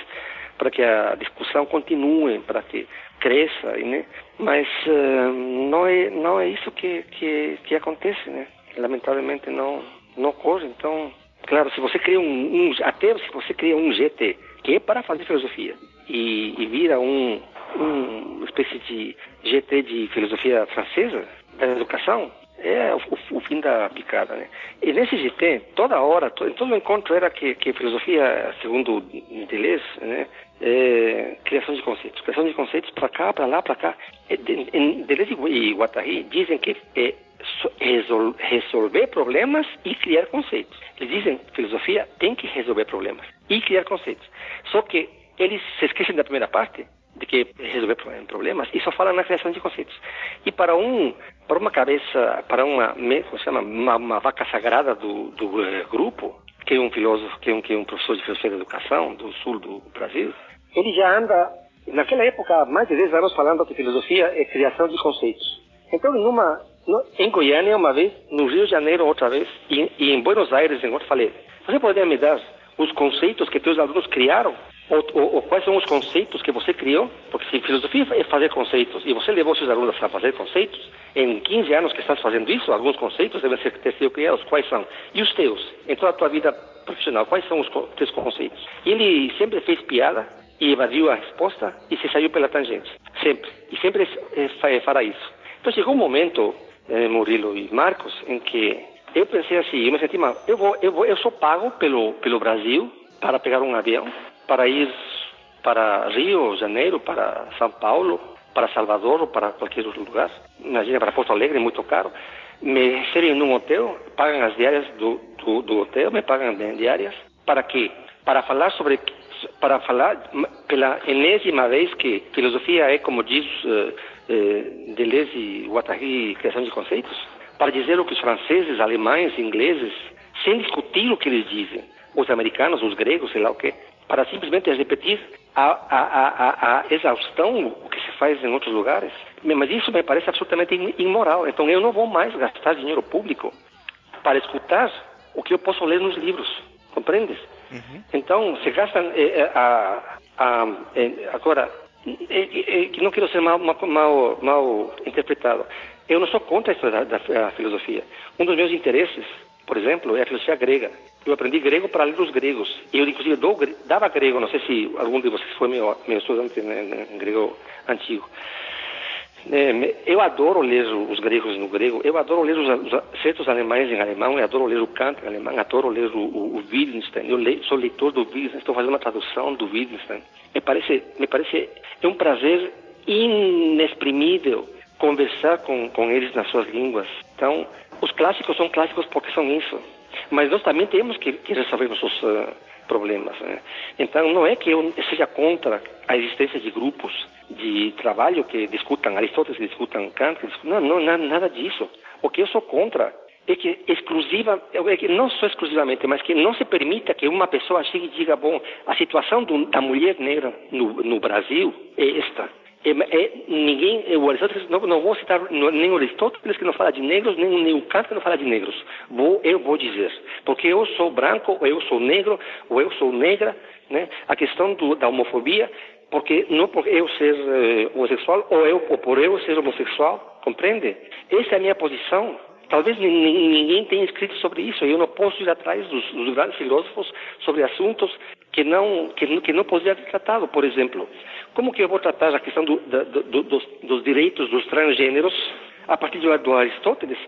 para que a discussão continue, para que cresça, né? Mas uh, não é não é isso que que, que acontece, né? Lamentavelmente não não ocorre. Então, claro, se você cria um, um até se você cria um GT que é para fazer filosofia e, e vira um, um uma espécie de GT de filosofia francesa, da educação é o, o, fim da picada, né? E nesse GT, toda hora, todo, todo encontro era que, que filosofia, segundo Deleuze, né, é, criação de conceitos. Criação de conceitos para cá, para lá, para cá. Deleuze e Guattari dizem que é resol, resolver problemas e criar conceitos. Eles dizem filosofia tem que resolver problemas e criar conceitos. Só que eles se esquecem da primeira parte, de que resolver problemas e só fala na criação de conceitos. E para um para uma cabeça, para uma como se chama, uma, uma vaca sagrada do, do uh, grupo, que é um filósofo, que é um, que é um professor de filosofia da educação do sul do Brasil, ele já anda naquela época mais de 10 anos falando que filosofia é criação de conceitos. Então, numa em Goiânia uma vez, no Rio de Janeiro outra vez e, e em Buenos Aires em outro falei, você poderia me dar os conceitos que teus alunos criaram ou, ou, ou, quais são os conceitos que você criou? Porque se filosofia é fazer conceitos e você levou seus alunos a fazer conceitos, em 15 anos que estás fazendo isso, alguns conceitos devem ser ter sido criados. Quais são? E os teus? Em toda a tua vida profissional, quais são os teus conceitos? Ele sempre fez piada e evadiu a resposta e se saiu pela tangente. Sempre. E sempre fará isso. Então chegou um momento, eh, Murilo e Marcos, em que eu pensei assim, eu me senti mal. Eu, vou, eu, vou, eu sou pago pelo, pelo Brasil para pegar um avião para ir para Rio, Janeiro, para São Paulo, para Salvador ou para qualquer outro lugar. Imagina, para Porto Alegre é muito caro. Me recebem num hotel, pagam as diárias do, do, do hotel, me pagam diárias. Para quê? Para falar sobre para falar pela enésima vez que filosofia é, como diz uh, uh, Deleuze Guattari, criação de conceitos, para dizer o que os franceses, alemães, ingleses, sem discutir o que eles dizem, os americanos, os gregos, sei lá o quê, para simplesmente repetir a, a, a, a, exaustão o que se faz em outros lugares. Mas isso me parece absolutamente imoral. Então eu não vou mais gastar dinheiro público para escutar o que eu posso ler nos livros. Compreendes? Uhum. Então se gasta eh, eh eh, agora que não quero ser mal, mal, mal, interpretado. Eu não sou contra a história da, da filosofia. Um dos meus interesses, por exemplo, é a filosofia grega. Eu aprendi grego para ler os gregos. Eu, inclusive, dou, dava grego. Não sei se algum de vocês foi meu, meu estudante né, em grego antigo. É, eu adoro ler os gregos no grego, eu adoro ler os, os certos alemães em alemão, eu adoro ler o Kant em alemão, adoro ler o, o, o Wittgenstein, eu leio, sou leitor do Wittgenstein, estou fazendo uma tradução do Wittgenstein. Me parece, me parece é um prazer inexprimível conversar com, com eles nas suas línguas. Então, os clássicos são clássicos porque são isso. Mas nós também temos que, que resolver nossos uh, problemas. Né? Então, não é que eu seja contra a existência de grupos de trabalho que discutam Aristóteles, que discutam Kant, que discutam, não, não, nada disso. O que eu sou contra é que exclusiva, é que não só exclusivamente, mas que não se permita que uma pessoa chegue e diga, bom, a situação do, da mulher negra no, no Brasil é esta. É, é, ninguém, o Aristóteles, não, não vou citar nem o Aristóteles que não fala de negros, nem, nem o Kant que não fala de negros. Vou, eu vou dizer, porque eu sou branco, ou eu sou negro, ou eu sou negra, né? A questão do, da homofobia, porque não por eu ser uh, homossexual ou eu ou por eu ser homossexual, compreende? Essa é a minha posição talvez ninguém tenha escrito sobre isso. Eu não posso ir atrás dos, dos grandes filósofos sobre assuntos que não que, que não podia ter tratado. Por exemplo, como que eu vou tratar a questão do, do, dos, dos, direitos dos transgêneros a partir do Aristóteles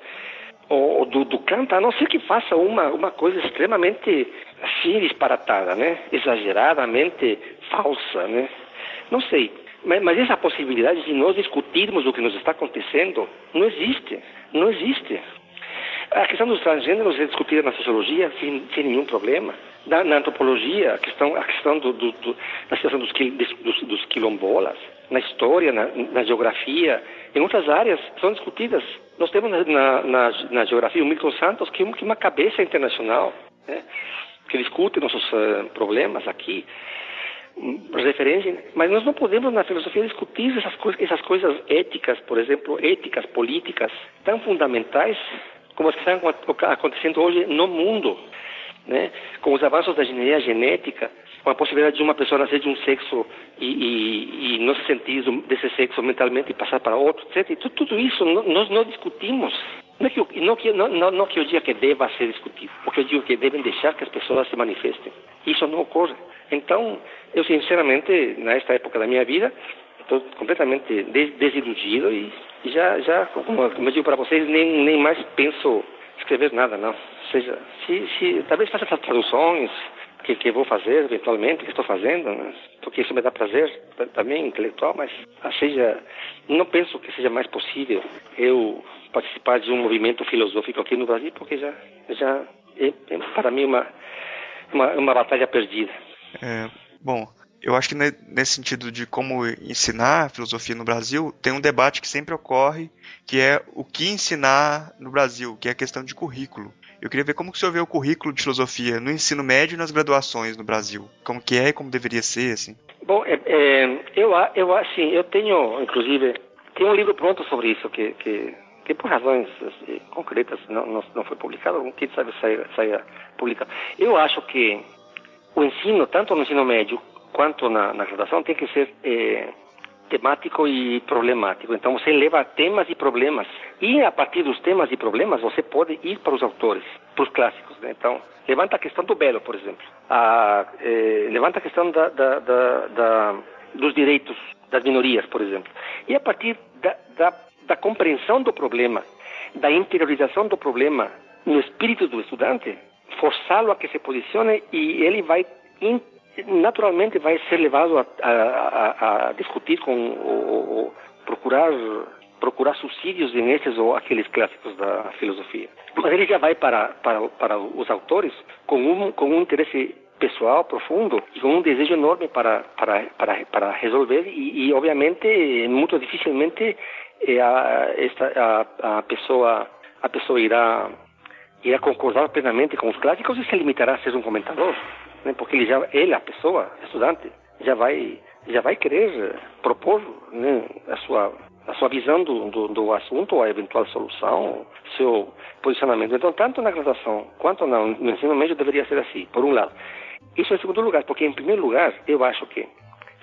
ou do, do Kant, a não ser que faça uma uma coisa extremamente assim disparatada, né? Exageradamente falsa, né? Não sei. Mas, mas, essa possibilidade de nós discutirmos o que nos está acontecendo não existe. Não existe. A questão dos transgêneros é discutida na sociologia sem, sem nenhum problema. Na, na, antropologia, a questão, a questão do, do, do, da situação dos, dos, dos, quilombolas, na história, na, na, geografia, em outras áreas são discutidas. Nós temos na, na, na geografia o Milton Santos, que é uma cabeça internacional, né, que discute nossos uh, problemas aqui referência, mas nós não podemos na filosofia discutir essas coisas, essas coisas éticas, por exemplo, éticas políticas tão fundamentais como as que estão acontecendo hoje no mundo, né? Com os avanços da engenharia genética, com a possibilidade de uma pessoa nascer de um sexo e, e, e não se sentir desse sexo mentalmente e passar para outro, etc. Tudo, tudo isso nós não discutimos. Não que, eu, não, que, não, não que eu diga que deva ser discutido, porque eu digo que devem deixar que as pessoas se manifestem. Isso não ocorre. Então, eu sinceramente, nesta época da minha vida, estou completamente desiludido e já, já como, como eu digo para vocês, nem, nem mais penso escrever nada, não. Seja, se, se, talvez faça traduções que, que vou fazer eventualmente, que estou fazendo, né? porque isso me dá prazer também intelectual, mas seja, não penso que seja mais possível eu participar de um movimento filosófico aqui no Brasil, porque já, já é, é para mim uma, uma, uma batalha perdida. É, bom, eu acho que nesse sentido de como ensinar filosofia no Brasil, tem um debate que sempre ocorre, que é o que ensinar no Brasil, que é a questão de currículo. Eu queria ver como que o senhor vê o currículo de filosofia no ensino médio e nas graduações no Brasil. Como que é e como deveria ser, assim? Bom, é, é, eu, eu, assim, eu tenho, inclusive, tem um livro pronto sobre isso, que, que, que por razões assim, concretas não, não, não, foi publicado, quem sabe saia, saia publicado. Eu acho que o ensino, tanto no ensino médio quanto na, na graduação, tem que ser é, temático e problemático. Então você leva temas e problemas. E a partir dos temas e problemas você pode ir para os autores, para os clássicos. Né? Então, levanta a questão do belo, por exemplo. A, é, levanta a questão da, da, da, dos direitos das minorias, por exemplo. E a partir da compreensão do problema, da interiorização do problema no espírito do estudante, forçá-lo a que se posicione e ele vai naturalmente vai ser levado a, a, a, discutir com ou, procurar procurar subsídios esses ou aqueles clássicos da filosofia. Mas ele já vai para, para, para os autores com um, com um interesse pessoal profundo e com um desejo enorme para, para, para, para resolver e, e obviamente muito dificilmente eh, a, esta, a, a pessoa a pessoa irá irá concordar plenamente com os clássicos e se limitará a ser um comentador, né? porque ele já ele a pessoa estudante já vai já vai querer propor né, a sua a sua visão do, do, do assunto, a eventual solução, seu posicionamento. Então, tanto na graduação quanto no, no ensino médio deveria ser assim, por um lado. Isso em segundo lugar, porque em primeiro lugar, eu acho que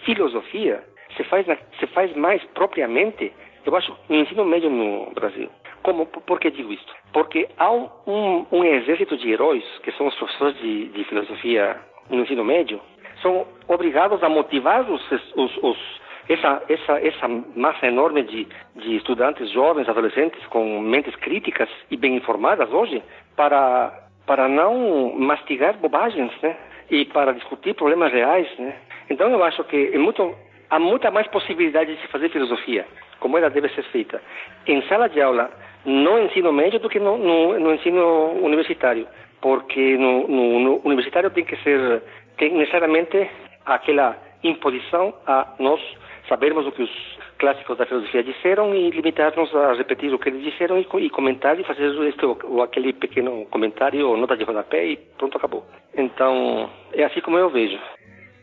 filosofia se faz, se faz mais propriamente, eu acho, no ensino médio no Brasil. Como, por que digo isto? Porque há um, um exército de heróis, que são os professores de, de filosofia no ensino médio, são obrigados a motivar os, os, os essa, essa, essa massa enorme de, de estudantes jovens, adolescentes, com mentes críticas e bem informadas hoje, para, para não mastigar bobagens, né? E para discutir problemas reais, né? Então eu acho que é muito, há muita mais possibilidade de se fazer filosofia, como ela deve ser feita, em sala de aula, no ensino médio, do que no, no, no ensino universitário. Porque no, no, universitário tem que ser, tem necessariamente aquela imposição a nós sabermos o que os clássicos da filosofia disseram e limitar-nos a repetir o que eles disseram e, e comentar e fazer este ou aquele pequeno comentário ou nota de rodapé e pronto, acabou. Então, é assim como eu vejo.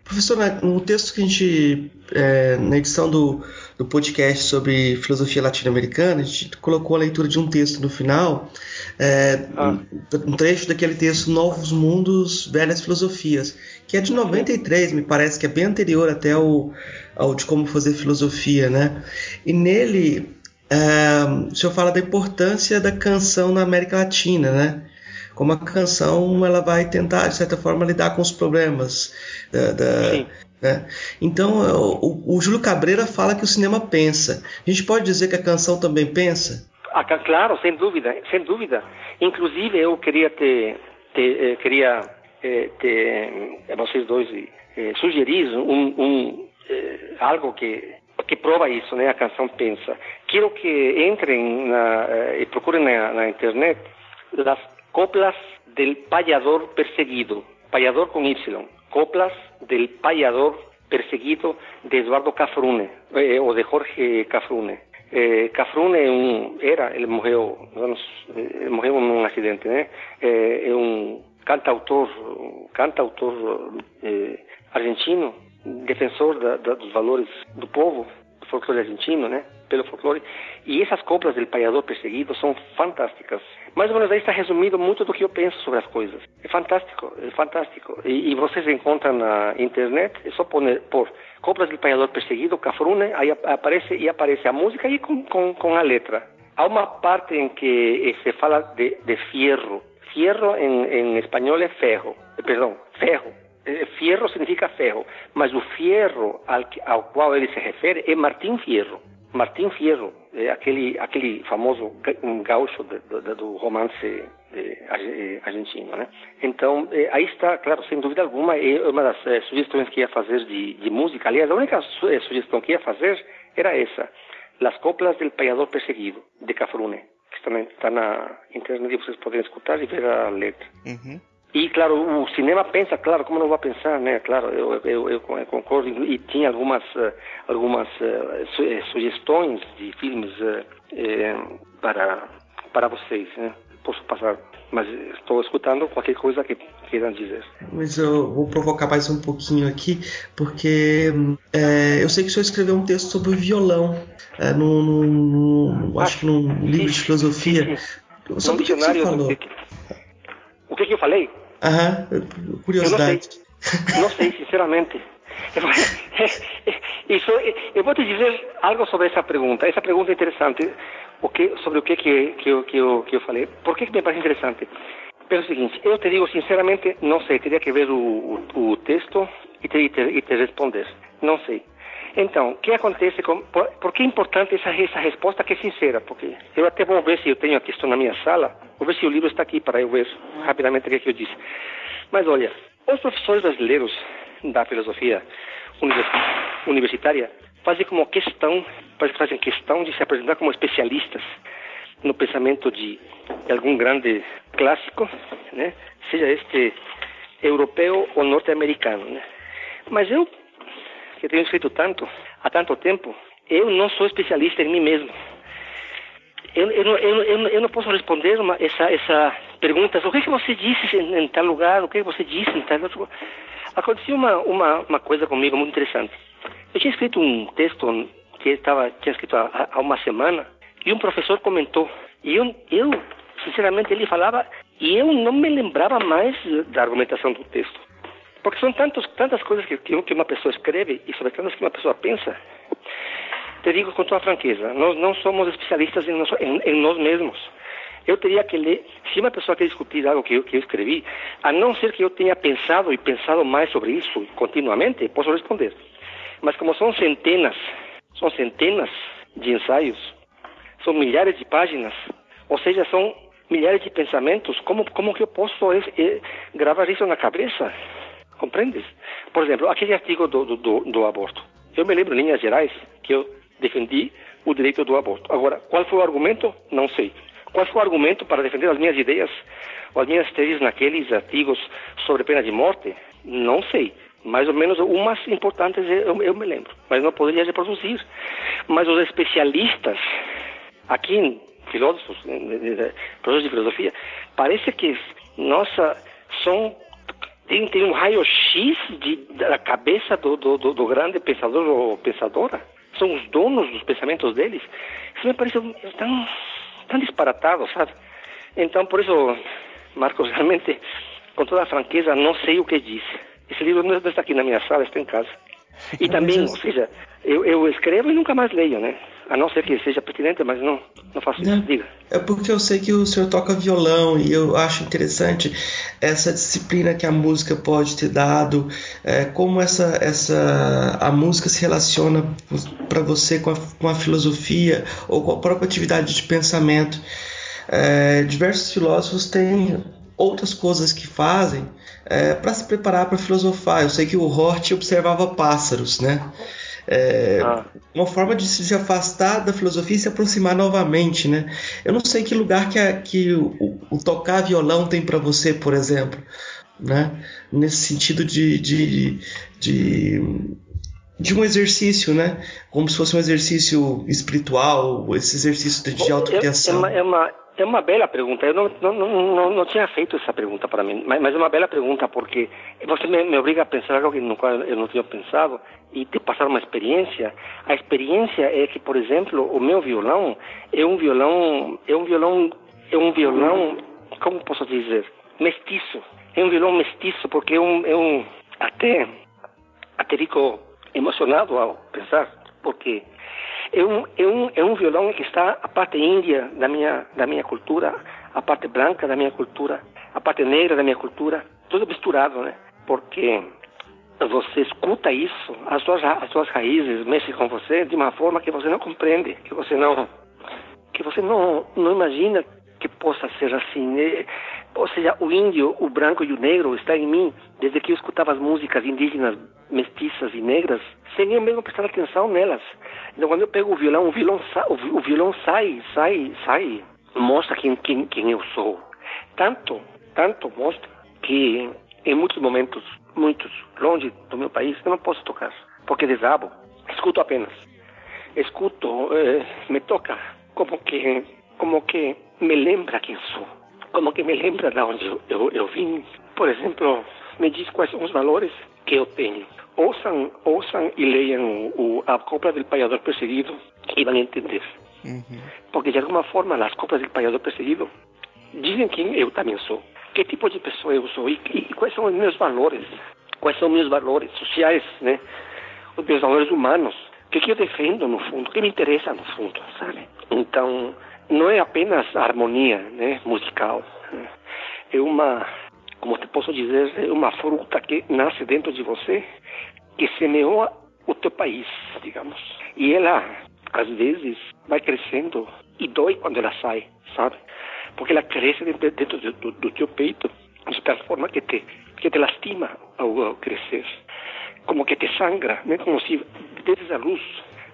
Professor, no texto que a gente, é, na edição do, do podcast sobre filosofia latino-americana, a gente colocou a leitura de um texto no final, é, ah. um trecho daquele texto Novos Mundos, Velhas Filosofias, que é de 93, me parece que é bem anterior até ao, ao de como fazer filosofia, né? E nele é, o senhor fala da importância da canção na América Latina, né? Como a canção ela vai tentar, de certa forma, lidar com os problemas da, da né? Então, o, o Júlio Cabreira fala que o cinema pensa. A gente pode dizer que a canção também pensa? Ah, claro, sem dúvida, sem dúvida. Inclusive, eu queria ter, ter eh, queria eh, eh, vocês dois sugerir um, um algo que que prova isso, né? A canção pensa. Quero que entrem na, e procurem na, na internet as coplas del payador perseguido, payador com Y coplas del payador perseguido de Eduardo Cafrune eh, o de Jorge Cafrune. Eh, Cafrune un, era, ele morreu, eh, morreu num acidente, né? Eh, é um cantautor, cantautor eh, argentino, defensor da, da, dos valores do povo, do folclore argentino, né? Pelo folclore. E essas coplas del payador perseguido são fantásticas mais ou menos aí está resumido muito do que eu penso sobre as coisas. É fantástico, é fantástico. E, e vocês encontram na internet, é só pôr, por Coplas do Panhador Perseguido, Cafrune, aí aparece e aparece a música e com, com, com a letra. Há uma parte em que se fala de, de fierro. Fierro em, em espanhol é ferro, eh, perdão, ferro. Eh, fierro significa ferro, mas o fierro ao, ao qual ele se refere é Martim Fierro. Martim Fierro, é aquele aquele famoso gaúcho do, romance é, argentino, né? Então aí está, claro, sem dúvida alguma, é uma das sugestões que ia fazer de, de música. Aliás, a única su sugestão que ia fazer era essa: Las coplas del payador perseguido de Cafrune, que também está na internet e vocês podem escutar e ver a letra. Uhum. E, claro, o cinema pensa, claro, como não vai pensar, né? Claro, eu, eu, eu concordo. E tinha algumas, eh, algumas uh, sugestões de filmes uh, para, para vocês, né? Posso passar, mas estou escutando qualquer coisa que queiram dizer. Mas eu vou provocar mais um pouquinho aqui, porque é, eu sei que o senhor escreveu um texto sobre o violão, é, no, no, no, acho que num livro de filosofia. Sobre o que você falou? O que, que eu falei? Aham, curiosidade. Eu não sei, não sei sinceramente. Isso, eu vou te dizer algo sobre essa pergunta. Essa pergunta é interessante. O que, sobre o que, que, que, eu, que, eu, que eu falei. Por que me parece interessante? Pelo seguinte, eu te digo sinceramente, não sei. Teria que ver o, o, o texto te, e, te, e te responder. Não sei. Então, o que acontece com... Por, por, que é importante essa, essa resposta que é sincera? Porque eu até vou ver se eu tenho a questão na minha sala, vou ver se o livro está aqui para eu ver rapidamente o que, é que eu disse. Mas olha, os professores brasileiros da filosofia universitária fazem como questão, fazem questão de se apresentar como especialistas no pensamento de, de algum grande clássico, né? seja este europeu ou norte-americano. Né? Mas eu que tenho escrito tanto, há tanto tempo, eu não sou especialista em mim mesmo. Eu, eu, eu, eu, eu não posso responder uma, essa, essa pergunta, o que, é que você disse em, em, tal lugar, o que, é que você disse em tal outro Aconteceu uma, uma, uma coisa comigo muito interessante. Eu tinha escrito um texto que estava, tinha escrito há, há uma semana e um professor comentou. E eu, eu, sinceramente, ele falava e eu não me lembrava mais da argumentação do texto. Porque são tantos, tantas coisas que, que uma pessoa escreve e sobre tantas que uma pessoa pensa. Te digo com toda franqueza, nós não somos especialistas em nós, em, em nós mesmos. Eu teria que ler, se uma pessoa quer discutir algo que eu, que eu escrevi, a não ser que eu tenha pensado e pensado mais sobre isso continuamente, posso responder. Mas como são centenas, são centenas de ensaios, são milhares de páginas, ou seja, são milhares de pensamentos, como, como que eu posso é, gravar isso na cabeça? Compreendes? Por exemplo, aquele artigo do, do, do, aborto. Eu me lembro, em linhas gerais, que eu defendi o direito do aborto. Agora, qual foi o argumento? Não sei. Qual foi o argumento para defender as minhas ideias ou as minhas teses naqueles artigos sobre pena de morte? Não sei. Mais ou menos umas importantes eu, eu me lembro, mas não poderia reproduzir. Mas os especialistas, aqui, filósofos, professores de filosofia, parece que, nossa, são tem, tem um raio-x da cabeça do, do, do, do, grande pensador ou pensadora. São os donos dos pensamentos deles. Isso me parece tão, tão disparatado, sabe? Então, por isso, Marcos, realmente, com toda a franqueza, não sei o que disse. Esse livro não está aqui na minha sala, está em casa. E também, ou seja, eu, eu escrevo e nunca mais leio, né? A não ser que seja pertinente, mas não, não faço isso. Diga. É porque eu sei que o senhor toca violão e eu acho interessante essa disciplina que a música pode ter dado, é, como essa, essa a música se relaciona para você com a, com a filosofia ou com a própria atividade de pensamento. É, diversos filósofos têm outras coisas que fazem é, para se preparar para filosofar. Eu sei que o Hort observava pássaros, né? É, ah. Uma forma de se afastar da filosofia e se aproximar novamente, né? Eu não sei que lugar que, a, que o, o, tocar violão tem para você, por exemplo, né? Nesse sentido de, de, de, de, um exercício, né? Como se fosse um exercício espiritual, esse exercício de, de autocriação. É, é, uma, é uma é uma bela pergunta. Eu não, não, não, não tinha feito essa pergunta para mim, mas, é uma bela pergunta porque você me, me obriga a pensar algo no qual eu não tinha pensado e te passar uma experiência. A experiência é que, por exemplo, o meu violão é um violão, é um violão, é um violão, como posso dizer, mestiço. É um violão mestiço porque é um, é um até até fico emocionado ao pensar porque é um, é um, é um violão que está a parte índia da minha, da minha cultura, a parte branca da minha cultura, a parte negra da minha cultura, tudo misturado, né? Porque você escuta isso, as suas, as suas raízes mexem com você de uma forma que você não compreende, que você não, que você não, não imagina que possa ser assim. Ou seja, o índio, o branco e o negro está em mim desde que eu escutava as músicas indígenas mestiças e negras, sem eu mesmo prestar atenção nelas. Então, quando eu pego o violão, o violão, o violão sai, sai, sai, mostra quem, quem, quem eu sou. Tanto, tanto mostra que em muitos momentos, muitos, longe do meu país, eu não posso tocar, porque desabo. Escuto apenas. Escuto, eh, me toca como que, como que me lembra quem sou, como que me lembra de onde eu, eu, eu vim. Por exemplo, me diz quais são os valores que eu tenho. Ouçam, ouçam e leiam o, a copla do paiador perseguido e vão entender. Uhum. Porque de alguma forma as coplas do paiador perseguido dizem quem eu também sou. Que tipo de pessoa eu sou e, e, e quais são os meus valores. Quais são os meus valores sociais, né? Os meus valores humanos. O que, que eu defendo no fundo, o que me interessa no fundo, sabe? Então, não é apenas harmonia né, musical. É uma como te posso dizer, é uma fruta que nasce dentro de você, que semeou o teu país, digamos. E ela, às vezes, vai crescendo e dói quando ela sai, sabe? Porque ela cresce dentro, do, do, do, teu peito de tal forma que te, que te lastima ao, ao crescer. Como que te sangra, né? Como se desde a luz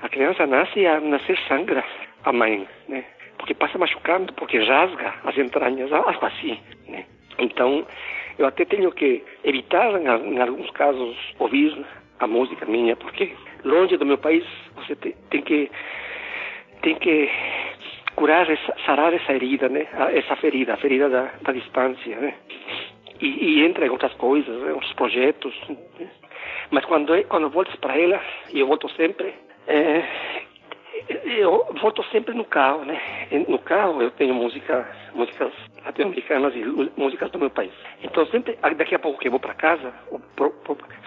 a criança nasce e a nascer sangra a mãe, né? Porque passa machucando, porque rasga as entranhas, algo assim, né? Então, eu até tenho que evitar, em, alguns casos, ouvir a música minha, porque longe do meu país você tem, tem que tem que curar, essa, sarar essa herida, né? Essa ferida, a ferida da, da distância, né? E, e entra em outras coisas, né? outros projetos. Né? Mas quando quando volto para ela, e eu volto sempre, é, eu volto sempre no carro, né? No carro eu tenho música, músicas latino-americanas e músicas do meu país. Então sempre, daqui a pouco que eu vou para casa,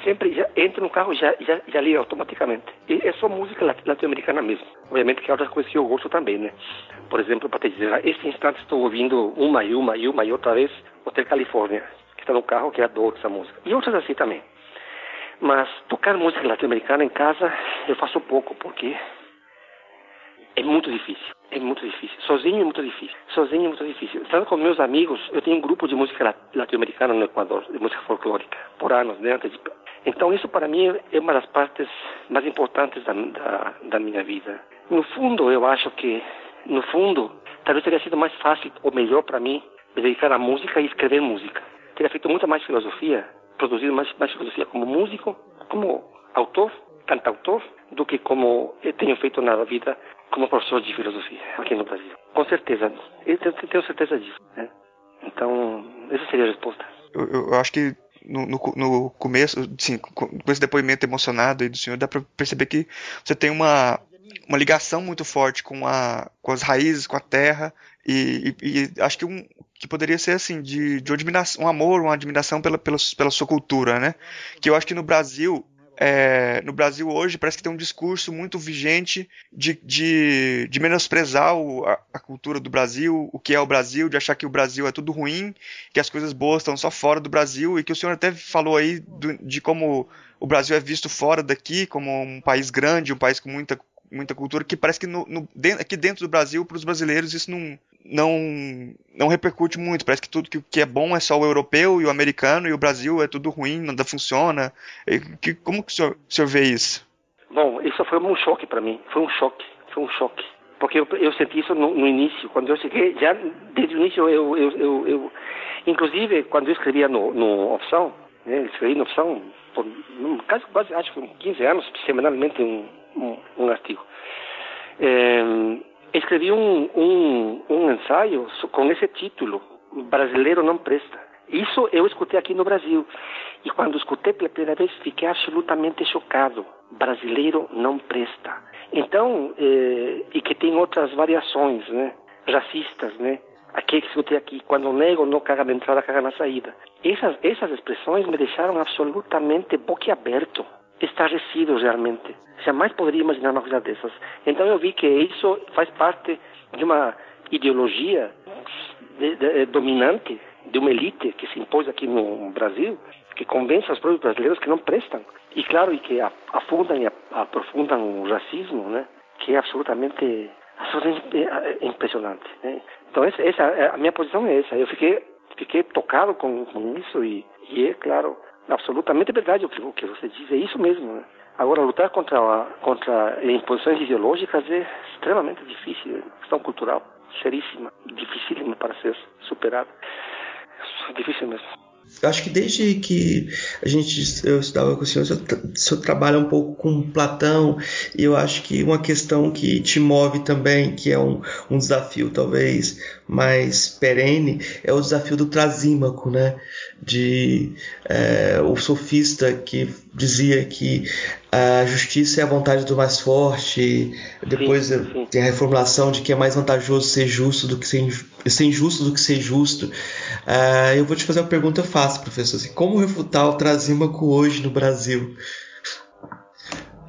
sempre já entro no carro já, já, já liga automaticamente. E é só música latino-americana mesmo. Obviamente que outras coisas que eu gosto também, né? Por exemplo, para te dizer, nesse instante estou ouvindo uma e uma e uma e outra vez Hotel Califórnia, que está no carro, que adoro essa música. E outras assim também. Mas tocar música latino-americana em casa eu faço pouco, porque é muito difícil. É muito difícil. Sozinho é muito difícil. Sozinho é muito difícil. Estando com meus amigos, eu tenho um grupo de música latino-americana no Equador, de música folclórica, por anos, né? Antes de... Então isso para mim é uma das partes mais importantes da, da, da minha vida. No fundo, eu acho que, no fundo, talvez teria sido mais fácil ou melhor para mim me dedicar à música e escrever música. Teria feito muita mais filosofia, produzido mais, mais filosofia como músico, como autor, cantautor, do que como eu tenho feito na vida como professor de filosofia aqui no Brasil. Com certeza, eu tenho certeza disso. Né? Então, essa seria a resposta. Eu, eu acho que no, no, no, começo, sim, com esse depoimento emocionado aí do senhor, dá para perceber que você tem uma, uma ligação muito forte com, a, com as raízes, com a terra, e, e, e acho que, um, que poderia ser assim, de, de um amor, uma admiração pela, pela, pela sua cultura, né? Que eu acho que no Brasil é, no Brasil hoje parece que tem um discurso muito vigente de, de, de menosprezar o, a, a, cultura do Brasil, o que é o Brasil, de achar que o Brasil é tudo ruim, que as coisas boas estão só fora do Brasil, e que o senhor até falou aí do, de como o Brasil é visto fora daqui, como um país grande, um país com muita muita cultura que parece que no, no, aqui dentro do Brasil para os brasileiros isso não, não não repercute muito. Parece que tudo que, que é bom é só o europeu e o americano e o Brasil é tudo ruim nada funciona. E, que, como que o senhor, o senhor vê isso? Bom isso foi um choque para mim. Foi um choque foi um choque. Porque eu, eu senti isso no, no, início quando eu cheguei já desde o início eu, eu, eu, eu inclusive quando eu escrevia no, no opção né, escrevi no opção por quase, quase acho que 15 anos semanalmente um um, um artigo. É, escrevi um, um, um ensaio com esse título, Brasileiro não presta. Isso eu escutei aqui no Brasil. E quando escutei pela primeira vez, fiquei absolutamente chocado. Brasileiro não presta. Então, eh, e que tem outras variações, né? Racistas, né? Aqui que escutei aqui, quando nego não caga na entrada, caga na saída. Essas, essas expressões me deixaram absolutamente boquiaberto estarrecido realmente. Jamais poderia imaginar uma coisa dessas. Então eu vi que isso faz parte de uma ideologia de, de, eh, dominante de uma elite que se impôs aqui no Brasil, que convence os próprios brasileiros que não prestam. E claro, e que afundam e aprofundam o racismo, né? Que é absolutamente, absolutamente eh, impressionante. Né? Então essa, essa, a minha posição é essa. Eu fiquei, fiquei tocado com, com isso e, e é claro absolutamente verdade o que, o que você diz, é isso mesmo. Né? Agora, lutar contra, a, contra imposições ideológicas é extremamente difícil, é questão cultural, seríssima, dificílima para ser superada. Difícil mesmo. Acho que desde que a gente eu estudava com o senhor, o senhor, o senhor trabalha um pouco com Platão, e eu acho que uma questão que te move também, que é um, um desafio talvez mais perene, é o desafio do Trasímaco, né? De é, o sofista que dizia que a justiça é a vontade do mais forte, depois sim, sim. tem a reformulação de que é mais vantajoso ser justo do que ser, ser injusto do que ser justo. Uh, eu vou te fazer uma pergunta fácil, professor. Assim, como refutar o Trasímaco hoje no Brasil?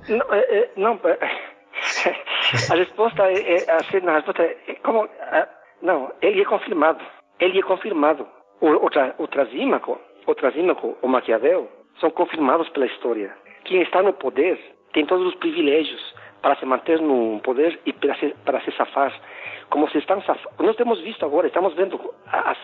Não, é, é não a resposta é, é assim, a resposta é como não, ele é confirmado. Ele é confirmado. O, o, o Trasímaco, o Trasímaco, o Maquiavel, são confirmados pela história. Quem está no poder tem todos os privilégios para se manter no poder e para se, para se safar. Como se estão saf... Nós temos visto agora, estamos vendo a,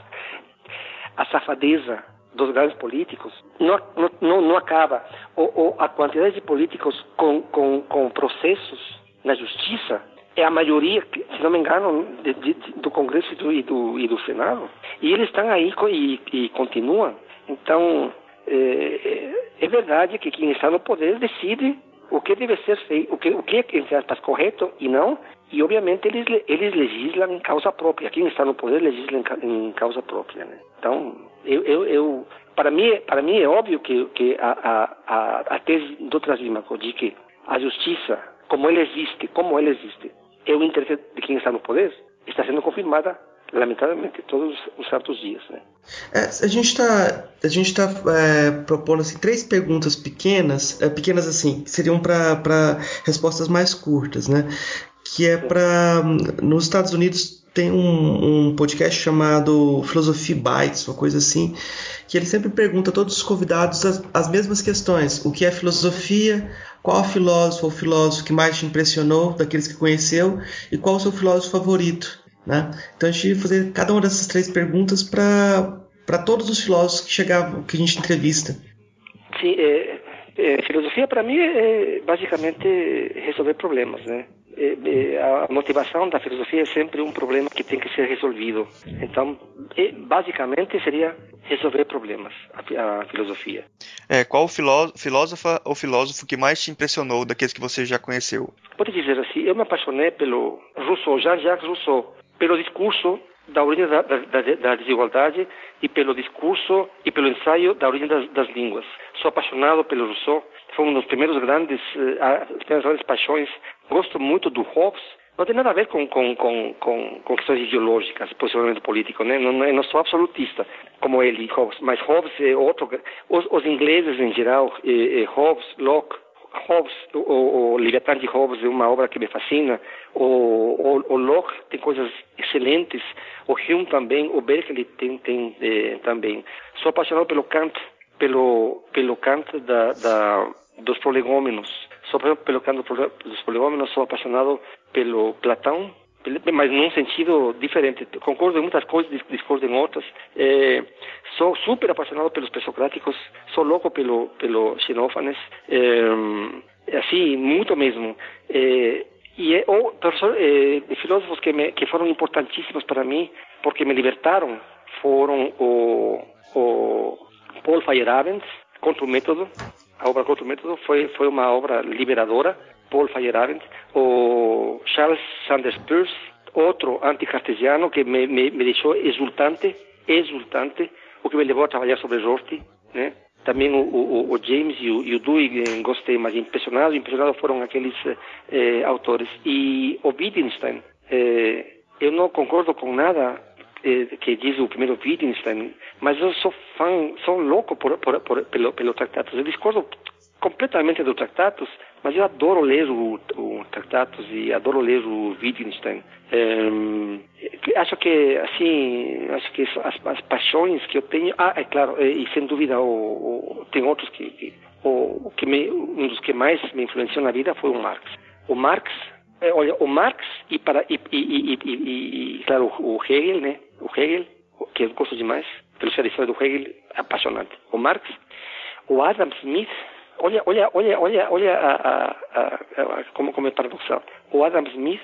a safadeza dos grandes políticos não, não, não acaba. Ou, ou a quantidade de políticos com, com, com processos na justiça é a maioria, se não me engano, de, de, do Congresso e do, e do, e do Senado. E eles estão aí e, e continuam. Então, é, é, é, verdade que quem está no poder decide o que deve ser feito, o que, o que aspas, correto e não, e obviamente eles, eles legislam em causa própria. Quem está no poder legisla em, causa própria. Né? Então, eu, eu, eu, para, mim, para mim é óbvio que, que a, a, a, tese do Trasímaco de que a justiça, como ela existe, como ela existe, é o interesse de quem está no poder, está sendo confirmada lamentavelmente todos os certos dias, né? É, a gente está a gente tá é, propondo assim três perguntas pequenas, é, pequenas assim, que seriam para respostas mais curtas, né? Que é para nos Estados Unidos tem um, um, podcast chamado Filosofia Bytes, uma coisa assim, que ele sempre pergunta a todos os convidados as, as mesmas questões: o que é filosofia, qual filósofo ou filósofo que mais te impressionou daqueles que conheceu e qual o seu filósofo favorito. Né? Então a gente vai fazer cada uma dessas três perguntas para todos os filósofos que chegavam, que a gente entrevista. Sim, é, é, filosofia para mim é basicamente resolver problemas, né? É, é, a motivação da filosofia é sempre um problema que tem que ser resolvido. Então, é, basicamente seria resolver problemas, a, a filosofia. É, qual filósofa ou filósofo que mais te impressionou daqueles que você já conheceu? Pode dizer assim, eu me apaixonei pelo Rousseau, Jean-Jacques Rousseau, pelo discurso da origem da, da, da, desigualdade e pelo discurso e pelo ensaio da origem das, das línguas. Sou apaixonado pelo Rousseau, foi um dos primeiros grandes, uh, grandes paixões. Gosto muito do Hobbes. não tem nada a ver com, com, com, com, com questões ideológicas, posicionamento político, né? Não, não sou absolutista como ele, Hobbes, mas Hobbes é outro. Os, os ingleses em geral, é, é Hobbes, Locke, Hobbes, o, o Leviathan de Hobbes é uma obra que me fascina. O, o, o Locke tem coisas excelentes. O Hume também, o Berkeley tem, tem eh, também. Sou apaixonado pelo Kant, pelo pelo Kant da, da dos prolegômenos. Sou pelo Kant dos prolegômenos. Sou apaixonado pelo Platão, mas num sentido diferente. Concordo em muitas coisas, discordo em outras. É, sou super apaixonado pelos pré-socráticos, sou louco pelo pelo Xenófanes, é, assim muito mesmo. É, e é, ou filósofos que me, que foram importantíssimos para mim porque me libertaram foram o, o Paul Feyerabend contra o método. A obra contra o método foi foi uma obra liberadora Paul Feyerabend, o Charles Sanders Peirce, outro anticartesiano que me, me, me deixou exultante, exultante, o que me levou a trabalhar sobre Rorty, né? Também o, o, o James e o, e o Dewey eh, gostei, mas impressionado, impressionado foram aqueles eh, autores. E o Wittgenstein, eh, eu não concordo com nada eh, que diz o primeiro Wittgenstein, mas eu sou fã, sou louco por, por, por, pelo, pelo Tratatus. Eu discordo completamente do Tratatus, mas eu adoro ler o, o Tratatus e adoro ler o Wittgenstein. É, acho que, assim, acho que as, as, paixões que eu tenho... Ah, é claro, e, e sem dúvida o, o, tem outros que... que o, que me, um dos que mais me influenciou na vida foi o Marx. O Marx, é, olha, o Marx e, para, e, e, e, e claro, o Hegel, né? O Hegel, que eu gosto demais, pelo ser do Hegel, apaixonante. O Marx, o Adam Smith olha, olha, olha, olha, olha a, a, a, como, como é paradoxal. O Adam Smith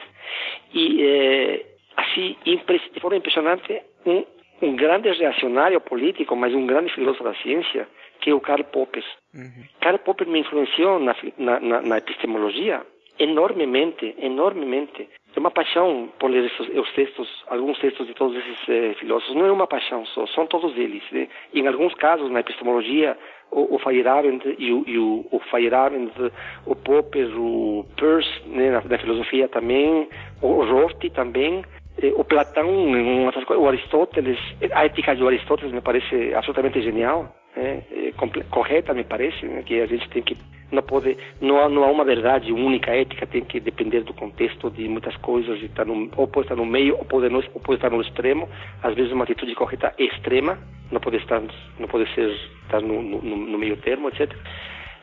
e é, assim de forma impressionante um, um grande reacionário político, mas um grande filósofo da ciência, que é o Karl Popper. Uhum. Karl Popper me influenciou na, na, na epistemologia enormemente, enormemente. É uma paixão por ler esses, os textos, alguns textos de todos esses eh, filósofos. Não é uma paixão só, são todos eles. Né? em alguns casos, na epistemologia, o, o Feyerabend e o, e o, o Feyerabend, o Popper, o Peirce, né, na, na, filosofia também, o Rorty também, o Platão, o Aristóteles, a ética de Aristóteles me parece absolutamente genial, né, eh, correta me parece, né, que a gente tem que não pode não há, não há uma verdade única ética tem que depender do contexto de muitas coisas e tá no, ou pode estar no meio ou pode não, ou pode estar no extremo às vezes uma atitude correta extrema não pode estar não pode ser estar no, no, no meio termo etc